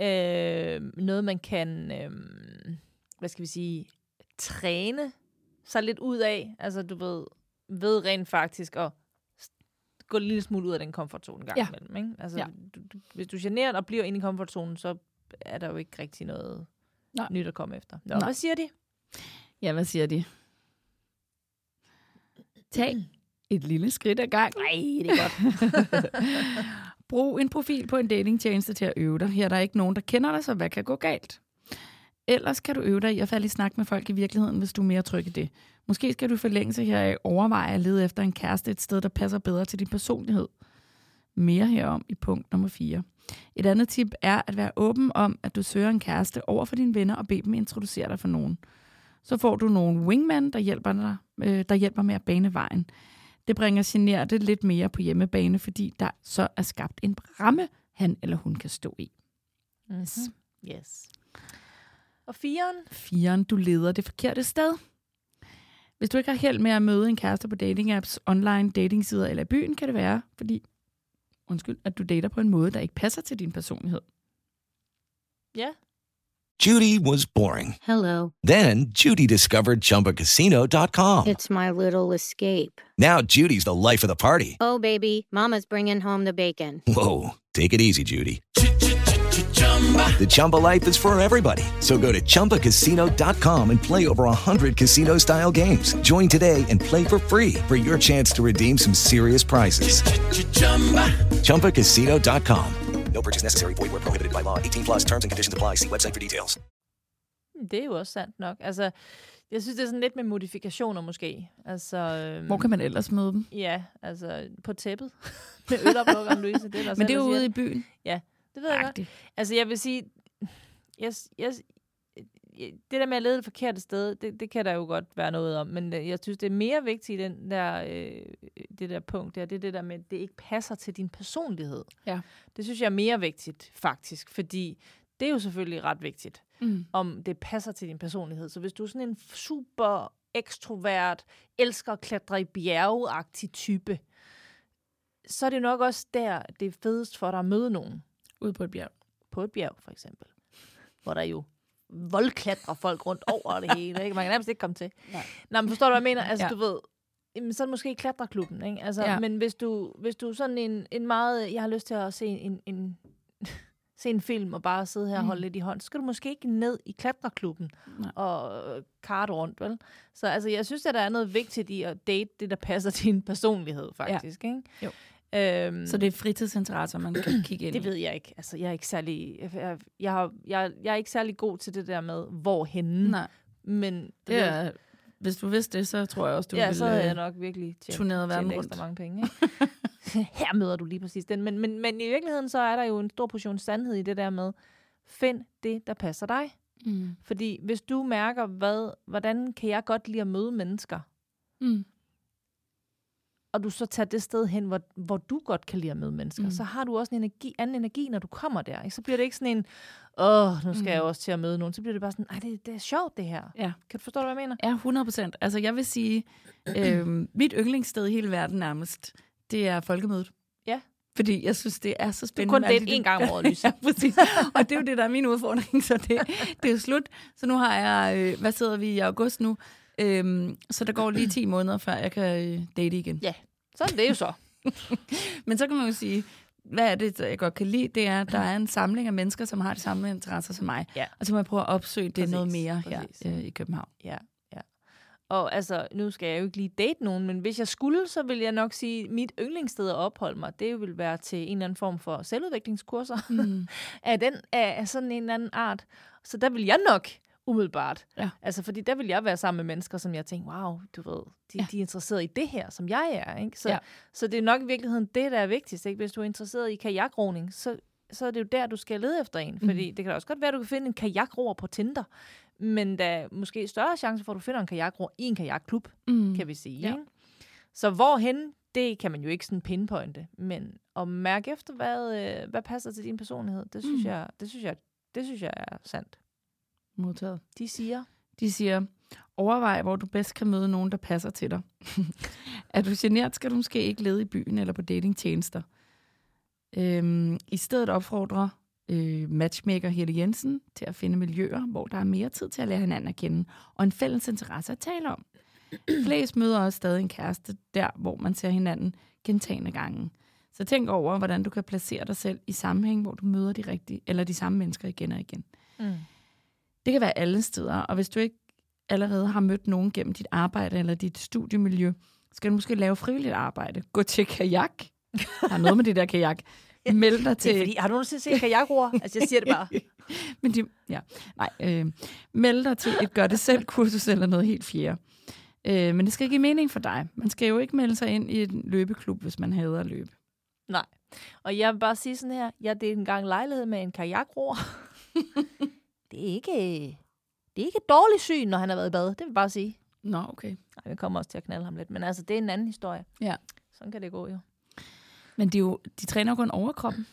øh, noget man kan, øh, hvad skal vi sige, træne sig lidt ud af. Altså du ved, ved rent faktisk at gå en lille smule ud af den komfortzone en gang Ja. imellem. Ikke? Altså, Ja. du, du, hvis du er generet og bliver inde i komfortzonen, så er der jo ikke rigtig noget Nej. nyt at komme efter. Nå, Nej. hvad siger de? Ja, hvad siger de? Tag et lille skridt ad gang. Nej, det er godt. Brug en profil på en datingtjeneste til at øve dig. Her er der ikke nogen, der kender dig, så hvad kan gå galt? Ellers kan du øve dig i at falde i snak med folk i virkeligheden, hvis du er mere tryg i det. Måske skal du i forlængelse heraf overveje at lede efter en kæreste et sted, der passer bedre til din personlighed. Mere herom i punkt nummer 4. Et andet tip er at være åben om, at du søger en kæreste over for dine venner og bede dem introducere dig for nogen. Så får du nogle wingman, der hjælper, dig, øh, der hjælper med at bane vejen. Det bringer generte lidt mere på hjemmebane, fordi der så er skabt en ramme, han eller hun kan stå i. Yes. yes. Og firen? Firen, du leder det forkerte sted. Hvis du ikke har held med at møde en kæreste på dating-apps, online datingsider eller i byen, kan det være, fordi undskyld, at du dater på en måde, der ikke passer til din personlighed. Ja. Judy was boring. Hello. Then Judy discovered ChumbaCasino.com. It's my little escape. Now Judy's the life of the party. Oh, baby, Mama's bringing home the bacon. Whoa, take it easy, Judy. The Chumba life is for everybody. So go to ChumbaCasino.com and play over 100 casino-style games. Join today and play for free for your chance to redeem some serious prizes. ChumbaCasino.com. No purchase necessary. Void where prohibited by law. 18 plus terms and conditions apply. See website for details. Det er jo også sandt nok. Altså, jeg synes, det er sådan lidt med modifikationer måske. Altså, øhm, Hvor kan man ellers møde dem? Ja, altså på tæppet. med øloplukkeren, Louise. Det er der Men det er jo ude i byen. Ja, det ved jeg godt. Agtigt. Altså, jeg vil sige, jeg, jeg, det der med at lede det forkerte sted, det, det kan der jo godt være noget om, men øh, jeg synes, det er mere vigtigt i den der, øh, det der punkt der, det er det der med, at det ikke passer til din personlighed. Ja. Det synes jeg er mere vigtigt, faktisk, fordi det er jo selvfølgelig ret vigtigt, Mm. om det passer til din personlighed. Så hvis du er sådan en super ekstrovert, elsker at klatre i bjergeagtig type, så er det nok også der, det er fedest for dig at møde nogen Ude på et bjerg. på et bjerg, for eksempel. Hvor der jo voldklatrer folk rundt over det hele. Ikke? Man kan nærmest ikke komme til. Nej. Nå, men forstår du, hvad jeg mener? Altså, Ja. ja. du ved, jamen, så er det måske i klatreklubben, ikke? Altså, Ja. ja. Men hvis du, hvis du er sådan en, en meget... Jeg har lyst til at se en, en, se en film og bare sidde her og holde Mm. lidt i hånd, så skal du måske ikke ned i klatreklubben Nej. og øh, karte rundt, vel? Så altså, jeg synes, at der er noget vigtigt i at date det, der passer til din personlighed, faktisk. Ikke? Jo. Øhm, Så det er fritidsinteresser, man kan kigge ind det i. ved jeg ikke. Altså, jeg er ikke særlig, jeg, jeg, har, jeg, jeg er ikke særlig god til det der med, hvor henne. Nej, Men det er, hvis du vidste det, så tror jeg også, du ja, ville så havde jeg øh, nok virkelig tjent, turneret verden tjent rundt. mange penge. Ikke? Her møder du lige præcis den. Men, men, men i virkeligheden, så er der jo en stor portion sandhed i det der med, find det, der passer dig. Mm. Fordi hvis du mærker, hvad, hvordan kan jeg godt lide at møde mennesker, Mm. Og du så tager det sted hen, hvor, hvor du godt kan lide at møde mennesker, Mm. så har du også en energi, anden energi, når du kommer der. Ikke? Så bliver det ikke sådan en, åh, nu skal Mm. jeg også til at møde nogen. Så bliver det bare sådan, nej, det, det er sjovt det her. Ja. Kan du forstå, hvad jeg mener? Ja, 100 procent. Altså, jeg vil sige, øh, mit yndlingssted i hele verden nærmest, det er folkemødet. Ja. Fordi jeg synes, det er så Du spændende. kun med alle date de- én gang om året, Lise. ja, præcis. Og det er jo det, der er min udfordring, så det, det er jo slut. Så nu har jeg, øh, hvad sidder vi i august nu? Øhm, så der går lige 10 måneder, før jeg kan øh, date igen. Ja, så er det jo så. Men så kan man jo sige, hvad er det, jeg godt kan lide? Det er, at der er en samling af mennesker, som har de samme interesser som mig. Ja. Og så må jeg prøve at opsøge det Præcis, noget mere præcis. her øh, i København. Ja, ja. Og altså, nu skal jeg jo ikke lige date nogen, men hvis jeg skulle, så vil jeg nok sige, at mit yndlingssted at opholde mig, det vil være til en eller anden form for selvudviklingskurser Mm. af, den, af sådan en eller anden art. Så der vil jeg nok umiddelbart. Ja. Altså, fordi der vil jeg være sammen med mennesker, som jeg tænker, wow, du ved, de, Ja. de er interesseret i det her, som jeg er. Ikke? Så, Ja. så det er nok i virkeligheden det, der er vigtigst. Ikke? Hvis du er interesseret i kajakroning, så, så er det jo der, du skal lede efter en. Fordi det kan da også godt være, at du kan finde en kajakroer på Tinder, men der er måske større chance for, at du finder en kajakroer i en kajakklub, Mm. kan vi sige. Ja. Ikke? Så hvorhen, det kan man jo ikke sådan pinpointe. Men at mærke efter, hvad, øh, hvad passer til din personlighed, det synes, Mm. jeg, det synes, jeg, det synes jeg er sandt. Modtaget. De siger, De siger, overvej, hvor du bedst kan møde nogen, der passer til dig. er du genert, skal du måske ikke lede i byen eller på datingtjenester. Øhm, I stedet opfordrer øh, matchmaker Helle Jensen til at finde miljøer, hvor der er mere tid til at lære hinanden at kende, og en fælles interesse at tale om. Flest møder også stadig en kæreste der, hvor man ser hinanden gentagende gange. Så tænk over, hvordan du kan placere dig selv i sammenhæng, hvor du møder de rigtige, eller de samme mennesker igen og igen. mm. Det kan være alle steder, og hvis du ikke allerede har mødt nogen gennem dit arbejde eller dit studiemiljø, skal du måske lave frivilligt arbejde. Gå til kajak. Der er noget med det der kajak. Meld dig det er til... fordi, har du nogensinde set kajakroer? altså, jeg siger det bare. Men de, ja, nej, øh, meld dig til et gør-det-selv-kursus eller noget helt fjerde. Øh, men det skal give mening for dig. Man skal jo ikke melde sig ind i en løbeklub, hvis man hader at løbe. Nej. Og jeg vil bare sige sådan her. Jeg delte en gang lejlighed med en kajakroer. det er ikke... Det er ikke dårligt syn, når han har været i bad. Det vil jeg bare sige. Nå, okay. Nej, vi kommer også til at knalde ham lidt. Men altså, det er en anden historie. Ja. Sådan kan det gå jo. Men de, er jo, de træner jo kun overkroppen.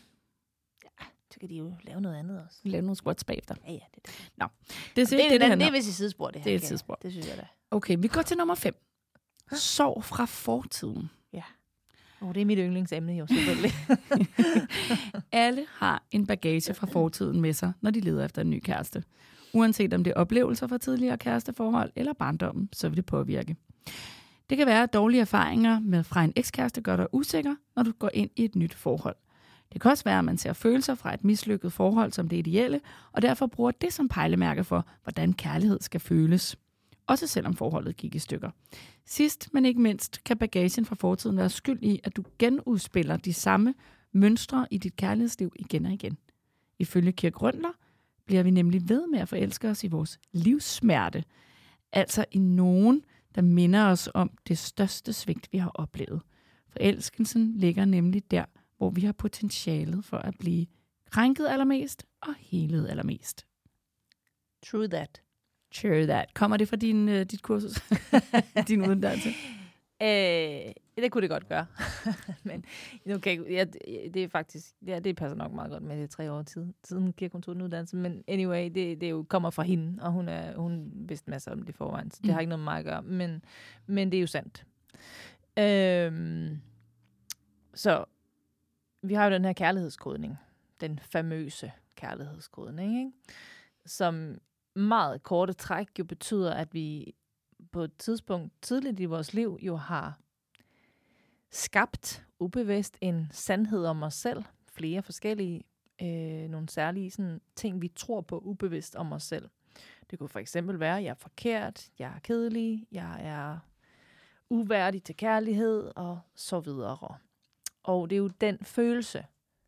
Så kan de jo lave noget andet også. Lave nogle squats bagefter. Ja, ja, det, det. Er, Det, det, det, det, det, det, det er vist et sidespor, det her. Det er et jeg. sidespor. Det synes jeg da. Okay, vi går til nummer 5. Sov fra fortiden. Oh, det er mit yndlingsemne jo, selvfølgelig. Alle har en bagage fra fortiden med sig, når de leder efter en ny kæreste. Uanset om det er oplevelser fra tidligere kæresteforhold eller barndommen, så vil det påvirke. Det kan være, at dårlige erfaringer med fra en ekskæreste gør dig usikker, når du går ind i et nyt forhold. Det kan også være, at man ser følelser fra et mislykket forhold som det ideelle, og derfor bruger det som pejlemærke for, hvordan kærlighed skal føles. Også selvom forholdet gik i stykker. Sidst, men ikke mindst, kan bagagen fra fortiden være skyld i, at du genudspiller de samme mønstre i dit kærlighedsliv igen og igen. Ifølge Kirk Røndler bliver vi nemlig ved med at forelske os i vores livssmerte. Altså i nogen, der minder os om det største svigt, vi har oplevet. Forelskelsen ligger nemlig der, hvor vi har potentialet for at blive krænket allermest og helet allermest. True that. Sure that. Kommer det fra din, uh, dit kursus? din uddannelse? Øh, det kunne det godt gøre. Men okay, ja, det er faktisk, ja, det passer nok meget godt med det tre år tid, siden Kirken tog den uddannelse. Men anyway, det, det jo kommer fra hende, og hun, er, hun vidste masser om det i forvejen, så det Mm. har ikke noget med mig at gøre. Men, men det er jo sandt. Øhm, så vi har jo den her kærlighedskodning. Den famøse kærlighedskodning, ikke? som meget korte træk jo betyder, at vi på et tidspunkt tidligt i vores liv jo har skabt ubevidst en sandhed om os selv. Flere forskellige, øh, nogle særlige sådan, ting, vi tror på ubevidst om os selv. Det kunne for eksempel være, at jeg er forkert, jeg er kedelig, jeg er uværdig til kærlighed og så videre. Og det er jo den følelse,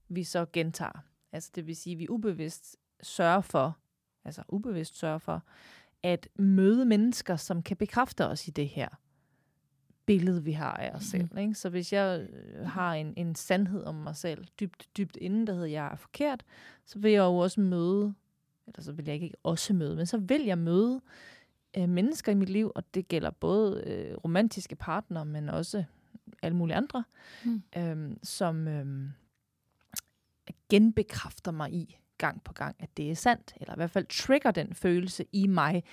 vi så gentager. Altså det vil sige, at vi ubevidst sørger for, altså ubevidst sørger for, at møde mennesker, som kan bekræfte os i det her billede, vi har af os selv. Ikke? Så hvis jeg øh, har en, en sandhed om mig selv, dybt, dybt inden, der hedder, jeg er forkert, så vil jeg jo også møde, eller så vil jeg ikke også møde, men så vil jeg møde øh, mennesker i mit liv, og det gælder både øh, romantiske partnere, men også alle mulige andre, Mm. øhm, som øhm, genbekræfter mig i gang på gang, at det er sandt, eller i hvert fald trigger den følelse i mig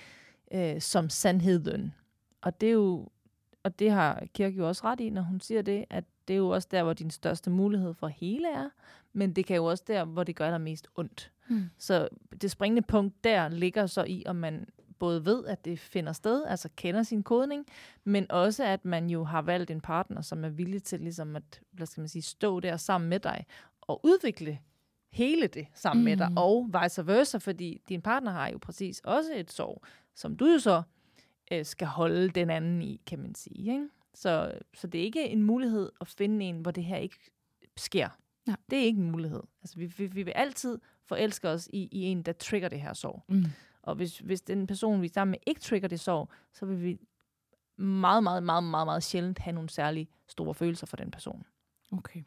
øh, som sandheden. Og det er jo, og det har Kirke jo også ret i, når hun siger det, at det er jo også der, hvor din største mulighed for hele er, men det kan jo også der, hvor det gør dig mest ondt. Mm. Så det springende punkt der ligger så i, om man både ved, at det finder sted, altså kender sin kodning, men også, at man jo har valgt en partner, som er villig til ligesom at, hvad skal man sige, stå der sammen med dig og udvikle hele det sammen mm. med dig, Mm. og vice versa, fordi din partner har jo præcis også et sorg, som du jo så øh, skal holde den anden i, kan man sige. Ikke? Så, så det er ikke en mulighed at finde en, hvor det her ikke sker. Nej. Det er ikke en mulighed. Altså, vi, vi, vi vil altid forelske os i, i en, der trigger det her sorg. Mm. Og hvis, hvis den person, vi er sammen med, ikke trigger det sorg, så vil vi meget, meget, meget, meget, meget sjældent have nogle særlig store følelser for den person. Okay.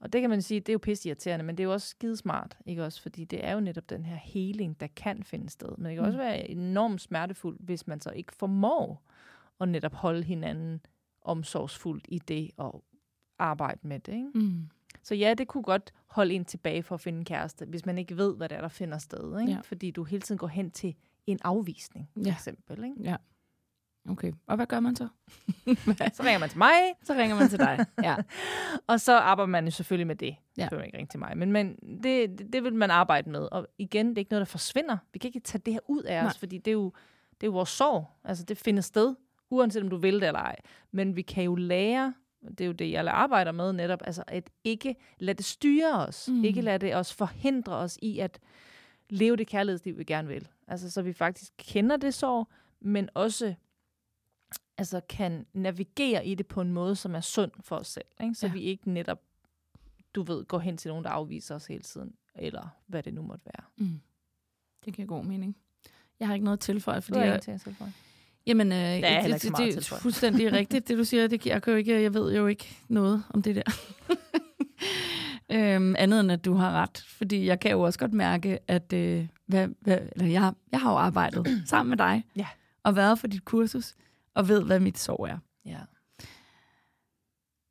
Og det kan man sige, det er jo pisse irriterende, men det er jo også skidesmart, ikke også? Fordi det er jo netop den her healing, der kan finde sted. Men det kan Mm. også være enormt smertefuldt, hvis man så ikke formår at netop holde hinanden omsorgsfuldt i det og arbejde med det, ikke? Mm. Så ja, det kunne godt holde en tilbage for at finde en kæreste, hvis man ikke ved, hvad det er, der finder sted. Ikke? Ja. Fordi du hele tiden går hen til en afvisning, for Ja. eksempel. Ikke? Ja. Okay. Og hvad gør man så? Så ringer man til mig, så ringer man til dig. Ja. og så arbejder man jo selvfølgelig med det. Ja. Det behøver ikke ringe til mig. Men, men det, det, det vil man arbejde med. Og igen, det er ikke noget, der forsvinder. Vi kan ikke tage det her ud af Nej. os, fordi det er, jo, det er jo vores sorg. Altså, det finder sted, uanset om du vil det eller ej. Men vi kan jo lære, det er jo det, jeg arbejder med netop, altså at ikke lade det styre os. Mm. Ikke lade det os forhindre os i at leve det kærlighedsliv, vi gerne vil. Altså, så vi faktisk kender det sorg, men også altså, kan navigere i det på en måde, som er sund for os selv. Ikke? Så Ja. vi ikke netop, du ved, går hen til nogen, der afviser os hele tiden, eller hvad det nu måtte være. Mm. Det giver god mening. Jeg har ikke noget at tilføje, fordi Du har jeg, ingenting at tilføje. Jamen, øh, er det, så det, det til, er fuldstændig rigtigt, det du siger. Det, jeg, kan jo ikke, jeg ved jo ikke noget om det der. øhm, andet end, at du har ret. Fordi jeg kan jo også godt mærke, at øh, hvad, hvad, eller jeg, jeg har jo arbejdet sammen med dig, Ja. og været for dit kursus, og ved, hvad mit sorg er. Ja.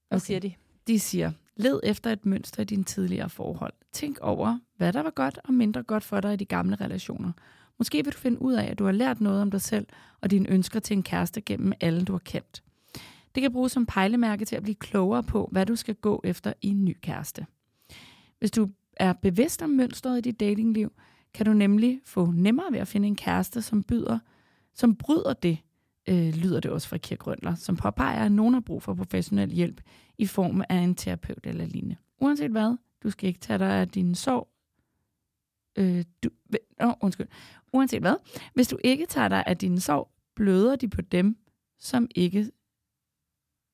Hvad Okay. siger de? De siger, led efter et mønster i dine tidligere forhold. Tænk over, hvad der var godt og mindre godt for dig i de gamle relationer. Måske vil du finde ud af, at du har lært noget om dig selv og dine ønsker til en kæreste gennem alle, du har kendt. Det kan bruges som pejlemærke til at blive klogere på, hvad du skal gå efter i en ny kæreste. Hvis du er bevidst om mønstret i dit datingliv, kan du nemlig få nemmere ved at finde en kæreste, som byder, som bryder det, øh, lyder det også fra Kirk Rønler, som påpeger, at nogen har brug for professionel hjælp i form af en terapeut eller lignende. Uanset hvad, du skal ikke tage dig af din sorg. Øh, du, oh, undskyld. Uanset hvad, hvis du ikke tager dig af din sorg, bløder de på dem, som ikke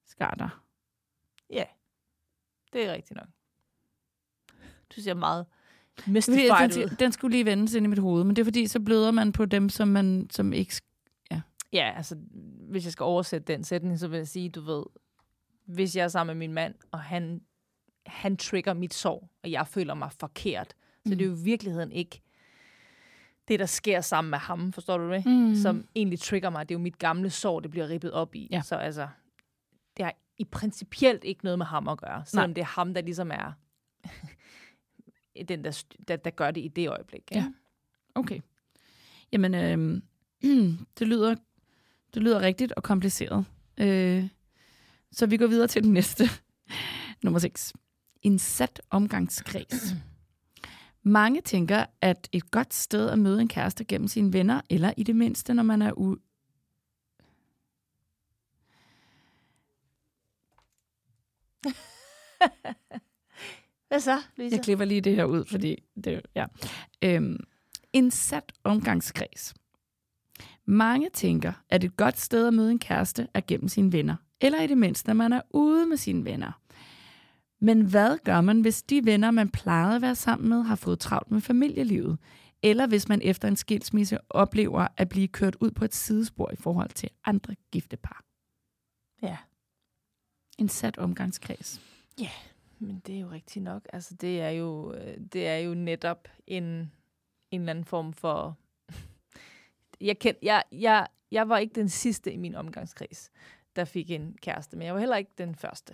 skar dig. Ja, det er rigtigt nok. Du ser meget mystified den, ud. den skulle lige vendes ind i mit hoved, men det er fordi, så bløder man på dem, som, man, som ikke... Ja, altså, hvis jeg skal oversætte den sætning, så vil jeg sige, du ved, hvis jeg er sammen med min mand, og han, han trigger mit sorg, og jeg føler mig forkert, så det er jo i virkeligheden ikke det, der sker sammen med ham, forstår du det? Mm. Som egentlig trigger mig. Det er jo mit gamle sorg, det bliver rippet op i. Ja. Så altså, det har i principielt ikke noget med ham at gøre, selvom Nej. det er ham, der ligesom er den, der, der, der gør det i det øjeblik. Ikke? Ja. Okay. Jamen, øh, det, lyder, det lyder rigtigt og kompliceret. Øh, så vi går videre til den næste. Nummer 6. En sat omgangskreds. Mange tænker, at et godt sted at møde en kæreste gennem sine venner, eller i det mindste, når man er u... Hvad så, Louise? Jeg klipper lige det her ud, fordi det ja. Øhm, en sat omgangskreds. Mange tænker, at et godt sted at møde en kæreste er gennem sine venner, eller i det mindste, når man er ude med sine venner. Men hvad gør man, hvis de venner, man plejede at være sammen med, har fået travlt med familielivet? Eller hvis man efter en skilsmisse oplever at blive kørt ud på et sidespor i forhold til andre gifte par? Ja. En sat omgangskreds. Men det er jo rigtigt nok. Altså, det er jo, øh, det er jo netop en, en eller anden form for... Jeg, kend, jeg, jeg, jeg var ikke den sidste i min omgangskreds, der fik en kæreste, men jeg var heller ikke den første.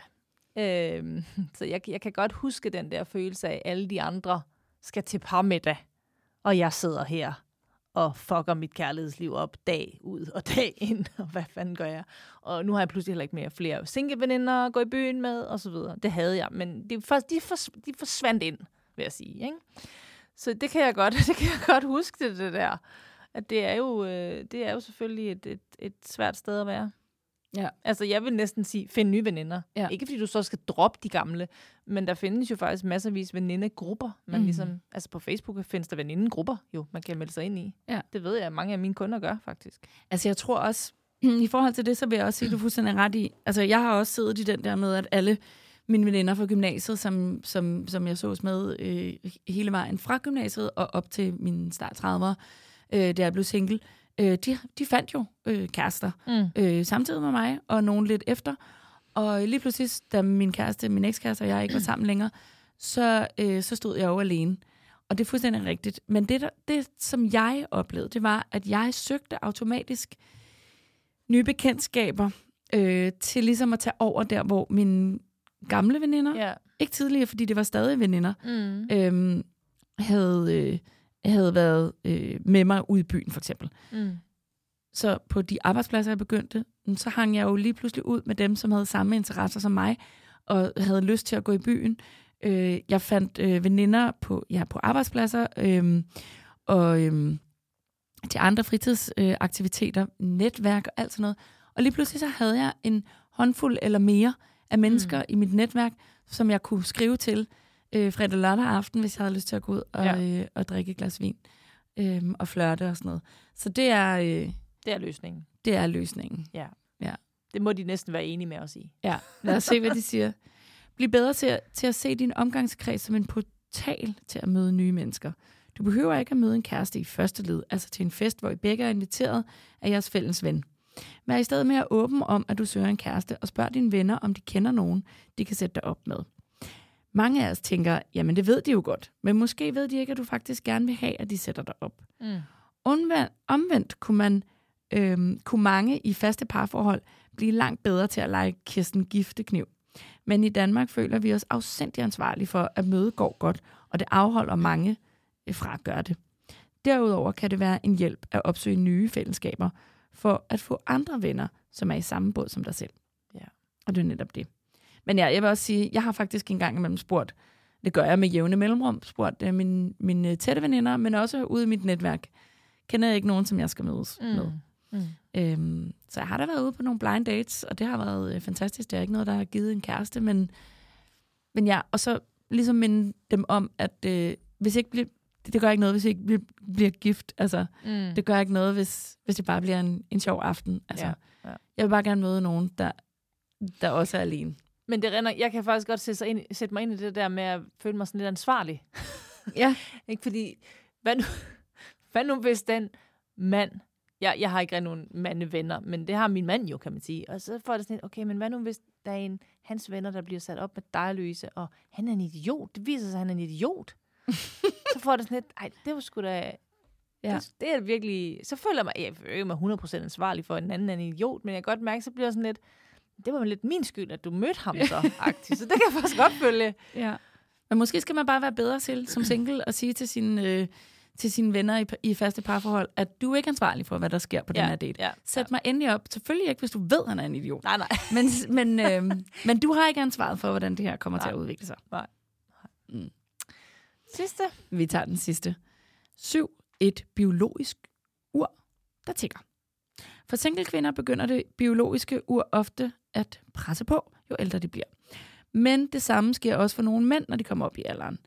Øhm, så jeg, jeg kan godt huske den der følelse af, at alle de andre skal til parmiddag, og jeg sidder her og fucker mit kærlighedsliv op dag ud og dag ind, og hvad fanden gør jeg? Og nu har jeg pludselig heller ikke mere flere single-veninder at gå i byen med, og så videre. Det havde jeg, men det, først, de, fors, de forsvandt ind, vil jeg sige. Ikke? Så det kan jeg godt, det kan jeg godt huske, det, det der. At det er jo, øh, det er jo selvfølgelig et, et, et svært sted at være. Ja. Altså, jeg vil næsten sige, find nye veninder. Ja. Ikke fordi du så skal droppe de gamle, men der findes jo faktisk masservis venindegrupper. Man Mhm. ligesom, altså på Facebook findes der venindegrupper, jo, man kan melde sig ind i. Ja. Det ved jeg, at mange af mine kunder gør, faktisk. Altså, jeg tror også, i forhold til det, så vil jeg også sige, at du er fuldstændig ret i. Altså, jeg har også siddet i den der med, at alle mine veninder fra gymnasiet, som, som, som jeg sås med øh, hele vejen fra gymnasiet og op til min start 30'ere, øh, da jeg blev single, øh, de, de fandt jo øh, kærester Mm. øh, samtidig med mig, og nogen lidt efter. Og lige pludselig, da min kæreste, min ekskæreste og jeg ikke var sammen længere, så, øh, så stod jeg jo alene. Og det er fuldstændig rigtigt. Men det, der, det, som jeg oplevede, det var, at jeg søgte automatisk nye bekendtskaber øh, til ligesom at tage over der, hvor mine gamle veninder, Ja. ikke tidligere, fordi det var stadig veninder, Mm. øhm, havde, øh, havde været øh, med mig ude i byen, for eksempel. Mm. Så på de arbejdspladser, jeg begyndte, mm, så hang jeg jo lige pludselig ud med dem, som havde samme interesser som mig, og havde lyst til at gå i byen. Øh, jeg fandt øh, veninder på, ja, på arbejdspladser, øh, og øh, til andre fritidsaktiviteter, øh, netværk og alt sådan noget. Og lige pludselig så havde jeg en håndfuld eller mere af mennesker mm. i mit netværk, som jeg kunne skrive til øh, fredag lørdag aften, hvis jeg havde lyst til at gå ud og, Ja. ja. øh, og drikke et glas vin øh, og flørte og sådan noget. Så det er, øh, Det er løsningen. det er løsningen. Det må de næsten være enige med os i. Ja, lad os se, hvad de siger. Bliv bedre til at, til at se din omgangskreds som en portal til at møde nye mennesker. Du behøver ikke at møde en kæreste i første led, altså til en fest, hvor I begge er inviteret af jeres fælles ven. Vær i stedet mere åben om, at du søger en kæreste, og spørg dine venner, om de kender nogen, de kan sætte dig op med. Mange af os tænker, jamen det ved de jo godt, men måske ved de ikke, at du faktisk gerne vil have, at de sætter dig op. Mm. Omvendt, omvendt kunne, man, øhm, kunne mange i faste parforhold blive langt bedre til at lege Kirsten giftekniv. Men i Danmark føler vi os afsindig ansvarlige for, at mødet går godt, og det afholder mange øh, fra at gøre det. Derudover kan det være en hjælp at opsøge nye fællesskaber, for at få andre venner, som er i samme båd som dig selv. Ja. Og det er netop det. Men ja, jeg vil også sige, jeg har faktisk en gang imellem spurgt, det gør jeg med jævne mellemrum, spurgt uh, mine, mine tætte veninder, men også ude i mit netværk. Kender jeg ikke nogen, som jeg skal mødes mm. med. Mm. Øhm, så jeg har da været ude på nogle blind dates, og det har været øh, fantastisk. Det er ikke noget, der har givet en kæreste, men, men ja, og så ligesom minde dem om, at øh, hvis ikke bliver, det, det gør ikke noget, hvis I ikke bliver, bliver gift. Altså, Mm. det gør ikke noget, hvis, hvis det bare bliver en, en sjov aften. Altså, ja, ja. Jeg vil bare gerne møde nogen, der, der også er alene. Men det render, jeg kan faktisk godt sætte, sig ind, sætte mig ind i det der med at føle mig sådan lidt ansvarlig. Ja. Ikke fordi, hvad nu, hvad nu hvis den mand, jeg, jeg har ikke rigtig nogen mandevenner, men det har min mand jo, kan man sige. Og så får det sådan lidt, okay, men hvad nu hvis der er en hans venner, der bliver sat op med dig, Louise, og han er en idiot. Det viser sig, at han er en idiot. så får det sådan lidt, ej, det var sgu da... Ja. Det, det er virkelig... Så føler jeg mig, jeg føler mig 100% ansvarlig for, at en anden er en idiot, men jeg kan godt mærke, så bliver jeg sådan lidt, det var lidt min skyld, at du mødte ham så, agtigt. Så det kan jeg faktisk godt følge. Ja. Men måske skal man bare være bedre til som single og sige til sine, øh, til sine venner i, i faste parforhold, at du er ikke ansvarlig for, hvad der sker på Ja, den her date. ja, Sæt mig endelig op. Selvfølgelig ikke, hvis du ved, han er en idiot. Nej, nej. Men, men, øh, men du har ikke ansvaret for, hvordan det her kommer til Nej. at udvikle sig. Nej. Mm. Sidste. Vi tager den sidste. 7. Et biologisk ur, der tigger. For single kvinder begynder det biologiske ur ofte at presse på, jo ældre de bliver. Men det samme sker også for nogle mænd, når de kommer op i alderen.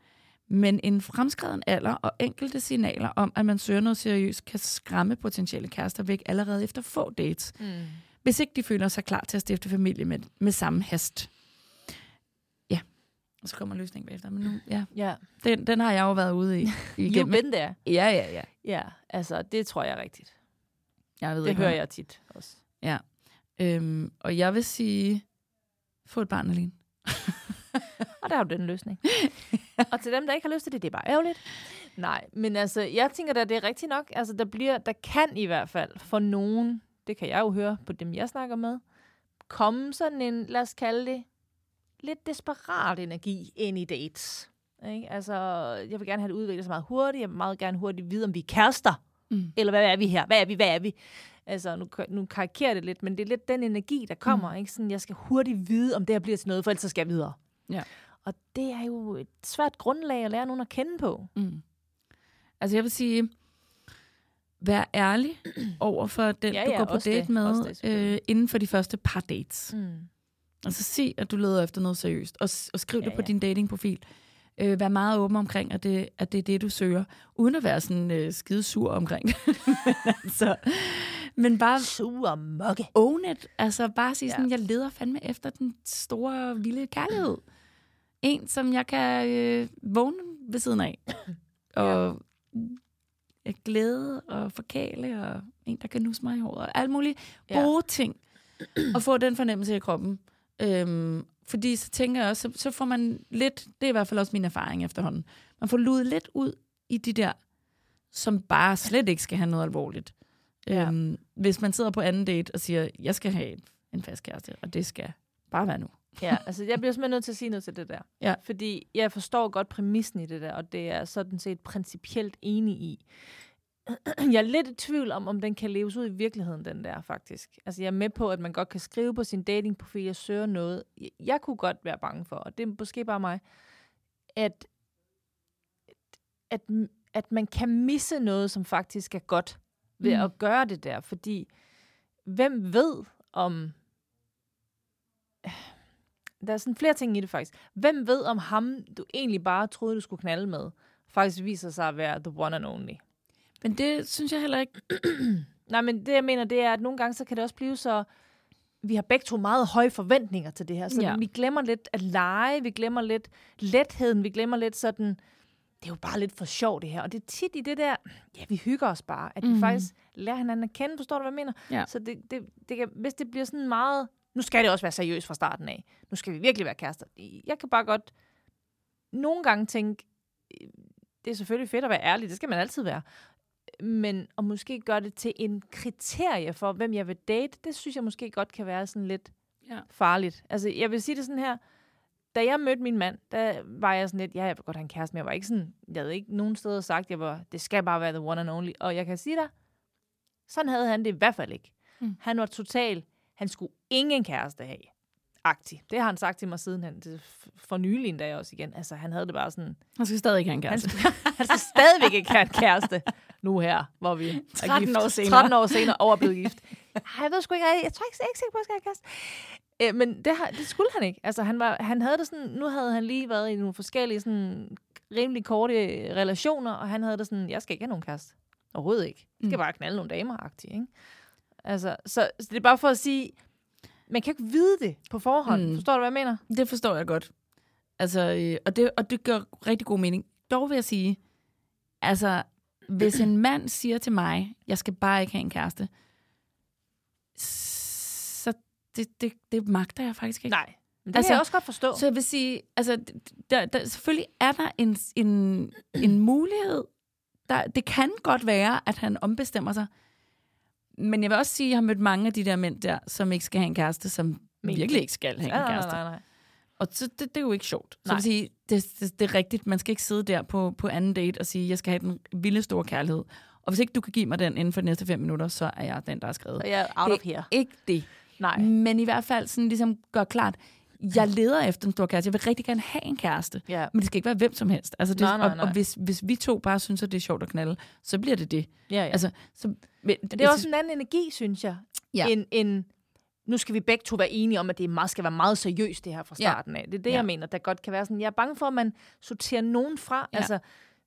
Men en fremskreden alder og enkelte signaler om, at man søger noget seriøst, kan skræmme potentielle kærester væk allerede efter få dates, Mm. hvis ikke de føler sig klar til at stifte familie med, med samme hast. Ja, og så kommer løsningen bagefter. Men nu, ja, Ja, den, den har jeg jo været ude i. igennem. been there. Ja, ja, ja. Ja, altså, det tror jeg er rigtigt. Jeg ved Det ikke, hører jeg tit også. Ja. Øhm, og jeg vil sige, få et barn alene. Og der er jo den løsning. og til dem, der ikke har lyst til det, det er bare ærgerligt. Nej, men altså, jeg tænker da, det er rigtigt nok. Altså, der, bliver, der kan i hvert fald for nogen, det kan jeg jo høre på dem, jeg snakker med, komme sådan en, lad os kalde det, lidt desperat energi ind i dates. Ikke? Altså, jeg vil gerne have det udviklet så meget hurtigt. Jeg vil meget gerne hurtigt vide, om vi er kærester. Mm. Eller hvad er vi her? Hvad er vi? Hvad er vi? Altså, nu, nu karikerer det lidt, men det er lidt den energi, der kommer. Mm. Ikke? Sådan, jeg skal hurtigt vide, om det her bliver til noget, for ellers så skal jeg videre. Ja. Og det er jo et svært grundlag at lære nogen at kende på. Mm. Altså jeg vil sige, vær ærlig over for den, Ja, du ja, går på date det, med, det, øh, inden for de første par dates. Mm. Altså sig, at du leder efter noget seriøst, og, og skriv Ja, det på ja. din datingprofil. Øh, vær meget åben omkring, at det, at det er det, du søger, uden at være sådan øh, skide sur omkring det. altså, men bare Sur mokke. own it. Altså bare sige sådan, Ja. jeg leder fandme efter den store, vilde kærlighed. En, som jeg kan øh, vågne ved siden af. Og ja. glæde og forkæle, og en, der kan nusse mig i håret. Og alle mulige Ja. gode ting. Og få den fornemmelse i kroppen. Øhm, fordi så tænker jeg også, så, så får man lidt, det er i hvert fald også min erfaring efterhånden, man får luet lidt ud i de der, som bare slet ikke skal have noget alvorligt. Ja. Øhm, hvis man sidder på anden date og siger, jeg skal have en fast kæreste, og det skal bare være nu. Ja, altså jeg bliver simpelthen nødt til at sige noget til det der. Ja. Fordi jeg forstår godt præmissen i det der, og det er sådan set principielt enig i. Jeg er lidt i tvivl om, om den kan leves ud i virkeligheden, den der faktisk. Altså jeg er med på, at man godt kan skrive på sin datingprofil, jeg søger noget. Jeg- Jeg kunne godt være bange for, og det er måske bare mig, at, at, at man kan misse noget, som faktisk er godt ved Mm. at gøre det der. Fordi hvem ved om der er sådan flere ting i det faktisk. Hvem ved, om ham, du egentlig bare troede, du skulle knalde med, faktisk viser sig at være the one and only. Men det synes jeg heller ikke. Nej, men det jeg mener, det er, at nogle gange, så kan det også blive så, vi har begge to meget høje forventninger til det her, så Ja. vi glemmer lidt at lege, vi glemmer lidt letheden, vi glemmer lidt sådan det er jo bare lidt for sjovt det her. Og det er tit i det der, ja, vi hygger os bare, at vi Mhm. faktisk lærer hinanden at kende, forstår du, hvad jeg mener? Ja. Så det, det, det kan, hvis det bliver sådan meget, nu skal det også være seriøst fra starten af. Nu skal vi virkelig være kærester. Jeg kan bare godt nogle gange tænke, øh, det er selvfølgelig fedt at være ærlig, det skal man altid være. Men at måske gøre det til en kriterie for, hvem jeg vil date, det synes jeg måske godt kan være sådan lidt Ja. farligt. Altså, jeg vil sige det sådan her. Da jeg mødte min mand, der var jeg sådan lidt, ja, jeg vil godt have en kæreste, men jeg var ikke sådan, jeg havde ikke nogen steder sagt, jeg var, det skal bare være the one and only. Og jeg kan sige dig, sådan havde han det i hvert fald ikke. Mm. Han var total, han skulle ingen kæreste have. Agtig. Det har han sagt til mig siden han, det for nylig en dag også igen. Altså, han havde det bare sådan, Han skal stadig ikke have en han, kæreste. han skal stadigvæk ikke have en kæreste nu her, hvor vi er 13 gift. år senere. 13 år senere over blevet gift. Ej, Jeg ved sgu ikke, jeg, jeg tror ikke, jeg er ikke sikker på, at jeg skal have en kæreste. Øh, men det, har, det skulle han ikke. Altså, han, var, han havde det sådan, nu havde han lige været i nogle forskellige sådan, rimelig korte relationer, og han havde det sådan, jeg skal ikke have nogen kæreste. Overhovedet ikke. Jeg skal Mm. bare knalde nogle damer ikke? Altså, så, så det er bare for at sige, man kan ikke vide det på forhånd. Mm. Forstår du, hvad jeg mener? Det forstår jeg godt. Altså, øh, og, det, og det gør rigtig god mening. Dog vil jeg sige, altså, hvis en mand siger til mig, jeg skal bare ikke have en kæreste, det, det, det magter jeg faktisk ikke. Nej. Men det altså, kan jeg også godt forstå. Så jeg vil sige, altså, der, der, selvfølgelig er der en, en, en mulighed. Der, det kan godt være, at han ombestemmer sig. Men jeg vil også sige, at jeg har mødt mange af de der mænd der, som ikke skal have en kæreste, som Men- virkelig ikke skal have Ja, en nej, kæreste. nej, nej. Og så, det, det er jo ikke sjovt. Så Nej. jeg vil sige, det, det, det er rigtigt. Man skal ikke sidde der på, på anden date og sige, jeg skal have den vilde store kærlighed. Og hvis ikke du kan give mig den inden for de næste fem minutter, så er jeg den, der er skrevet. Så jeg er out of here. Ikke det. Nej. Men i hvert fald sådan ligesom gør klart, jeg leder efter en stor kæreste. Jeg vil rigtig gerne have en kæreste. Ja. Men det skal ikke være hvem som helst. Altså det, Nej, nej, Og, og nej. hvis, hvis vi to bare synes, at det er sjovt at knalde, så bliver det det. Ja, ja. Altså, så, men, Men det er også en anden energi, synes jeg, Ja. ja. end, end nu skal vi begge to være enige om, at det meget, skal være meget seriøst, det her fra Ja. starten af. Det er det, Ja. jeg mener, der godt kan være sådan. Jeg er bange for, at man sorterer nogen fra. Ja. Ja. Altså,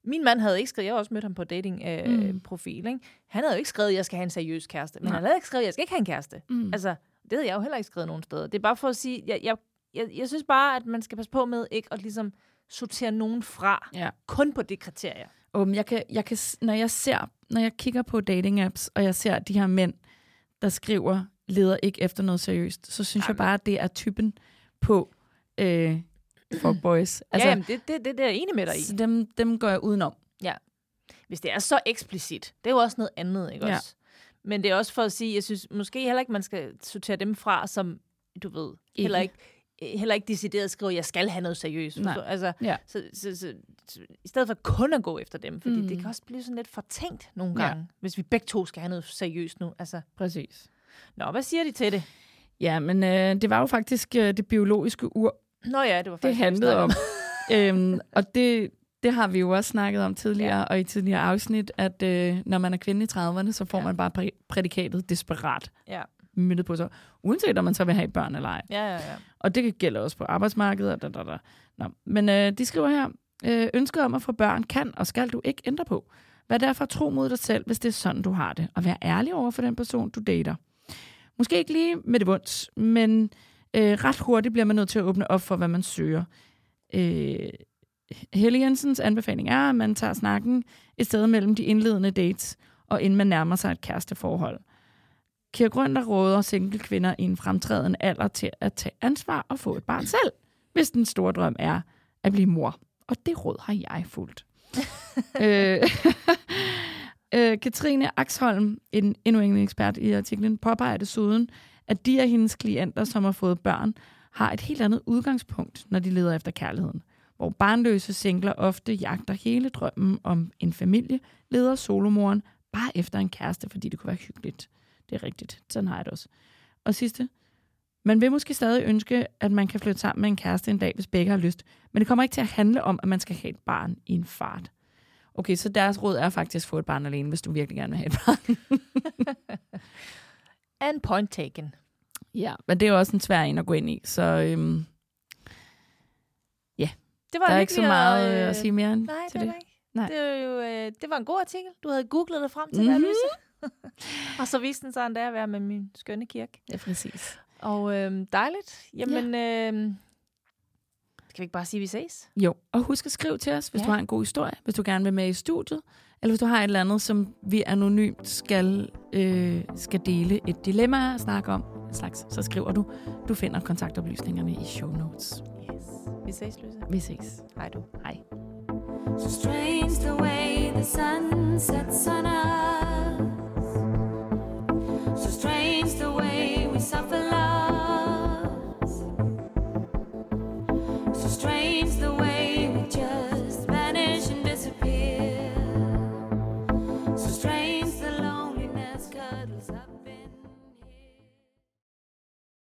min mand havde ikke skrevet, jeg har også mødt ham på dating-profil, øh, Mm. profil, ikke? han havde jo ikke skrevet, at jeg skal have en seriøs kæreste. Men Nej. han havde ikke skrevet, at jeg skal ikke have en kæreste. Mm. Altså, det havde jeg jo heller ikke skrevet nogen steder. Det er bare for at sige, jeg, jeg, jeg, jeg synes bare, at man skal passe på med ikke at ligesom sortere nogen fra, Ja. kun på det kriterie. Um, jeg kan, jeg kan, når jeg ser, når jeg kigger på dating apps, og jeg ser de her mænd, der skriver, leder ikke efter noget seriøst, så synes jeg bare, at det er typen på øh, fuckboys. Altså, ja, jamen, det, det, det, det er jeg enig med dig i. så dem, dem går jeg udenom. hvis det er så eksplicit, det er jo også noget andet, ikke Ja. også? Men det er også for at sige, jeg synes måske heller ikke, man skal sortere dem fra, som, du ved, heller ikke, heller ikke decideret skrive, jeg skal have noget seriøst. Nej. Altså, Ja. så, så, så, så, i stedet for kun at gå efter dem, fordi Mm. det kan også blive sådan lidt fortænkt nogle Ja. gange, hvis vi begge to skal have noget seriøst nu. Altså, Præcis. nå, hvad siger de til det? Ja, men øh, det var jo faktisk øh, det biologiske ur, Nå ja, det var det faktisk handlede om. øhm, og det, det har vi jo også snakket om tidligere, ja. og i tidligere afsnit, at øh, når man er kvinde i 30'erne, så får ja. Man bare præ- prædikatet desperat Ja, myndet på sig, uanset om man så vil have børn eller ej. ja, ja. ja. Og det gælder også på arbejdsmarkedet. Og da, da, da. Nå. Men øh, de skriver her, øh, ønsket om at få børn kan og skal du ikke ændre på. Vær derfor tro mod dig selv, hvis det er sådan, du har det. Og vær ærlig over for den person, du dater. Måske ikke lige med det vunds, men øh, ret hurtigt bliver man nødt til at åbne op for, hvad man søger. Øh, Helle Jensens anbefaling er, at man tager snakken et sted mellem de indledende dates, og inden man nærmer sig et kæresteforhold. Kira Grønter råder single kvinder i en fremtrædende alder til at tage ansvar og få et barn selv, hvis den store drøm er at blive mor. Og det råd har jeg fulgt. øh, øh, Katrine Axholm, en, endnu en ekspert i artiklen, påpeger desuden, at de af hendes klienter, som har fået børn, har et helt andet udgangspunkt, når de leder efter kærligheden. Hvor barnløse singler ofte jagter hele drømmen om en familie, leder solomoren bare efter en kæreste, fordi det kunne være hyggeligt. Det er rigtigt. Sådan har jeg det også. Og sidste. Man vil måske stadig ønske, at man kan flytte sammen med en kæreste en dag, hvis begge har lyst. Men det kommer ikke til at handle om, at man skal have et barn i en fart. Okay, så deres råd er faktisk at få et barn alene, hvis du virkelig gerne vil have et barn. And point taken. ja, men det er jo også en svær en at gå ind i. Så øhm, Det var der er ikke så meget at, øh, øh, at sige mere end Nej, til det det. Nej. Det, er jo, øh, det var en god artikel. Du havde googlet det frem til, Mhm. mm-hmm. Louise. og så viste den sig endda at være med min skønne kirke. Ja, præcis. Og øh, dejligt. Jamen, ja. øh, Kan vi ikke bare sige, at vi ses? Jo, og husk at skrive til os, hvis Ja. du har en god historie, hvis du gerne vil med i studiet, eller hvis du har et eller andet, som vi anonymt skal, øh, skal dele et dilemma og snakke om, slags, så skriver du. Du finder kontaktoplysningerne i show notes. Yes. Vi ses, Louise. Vi ses. Hej du. Hej. So strange the way the sun sets on us. So strange the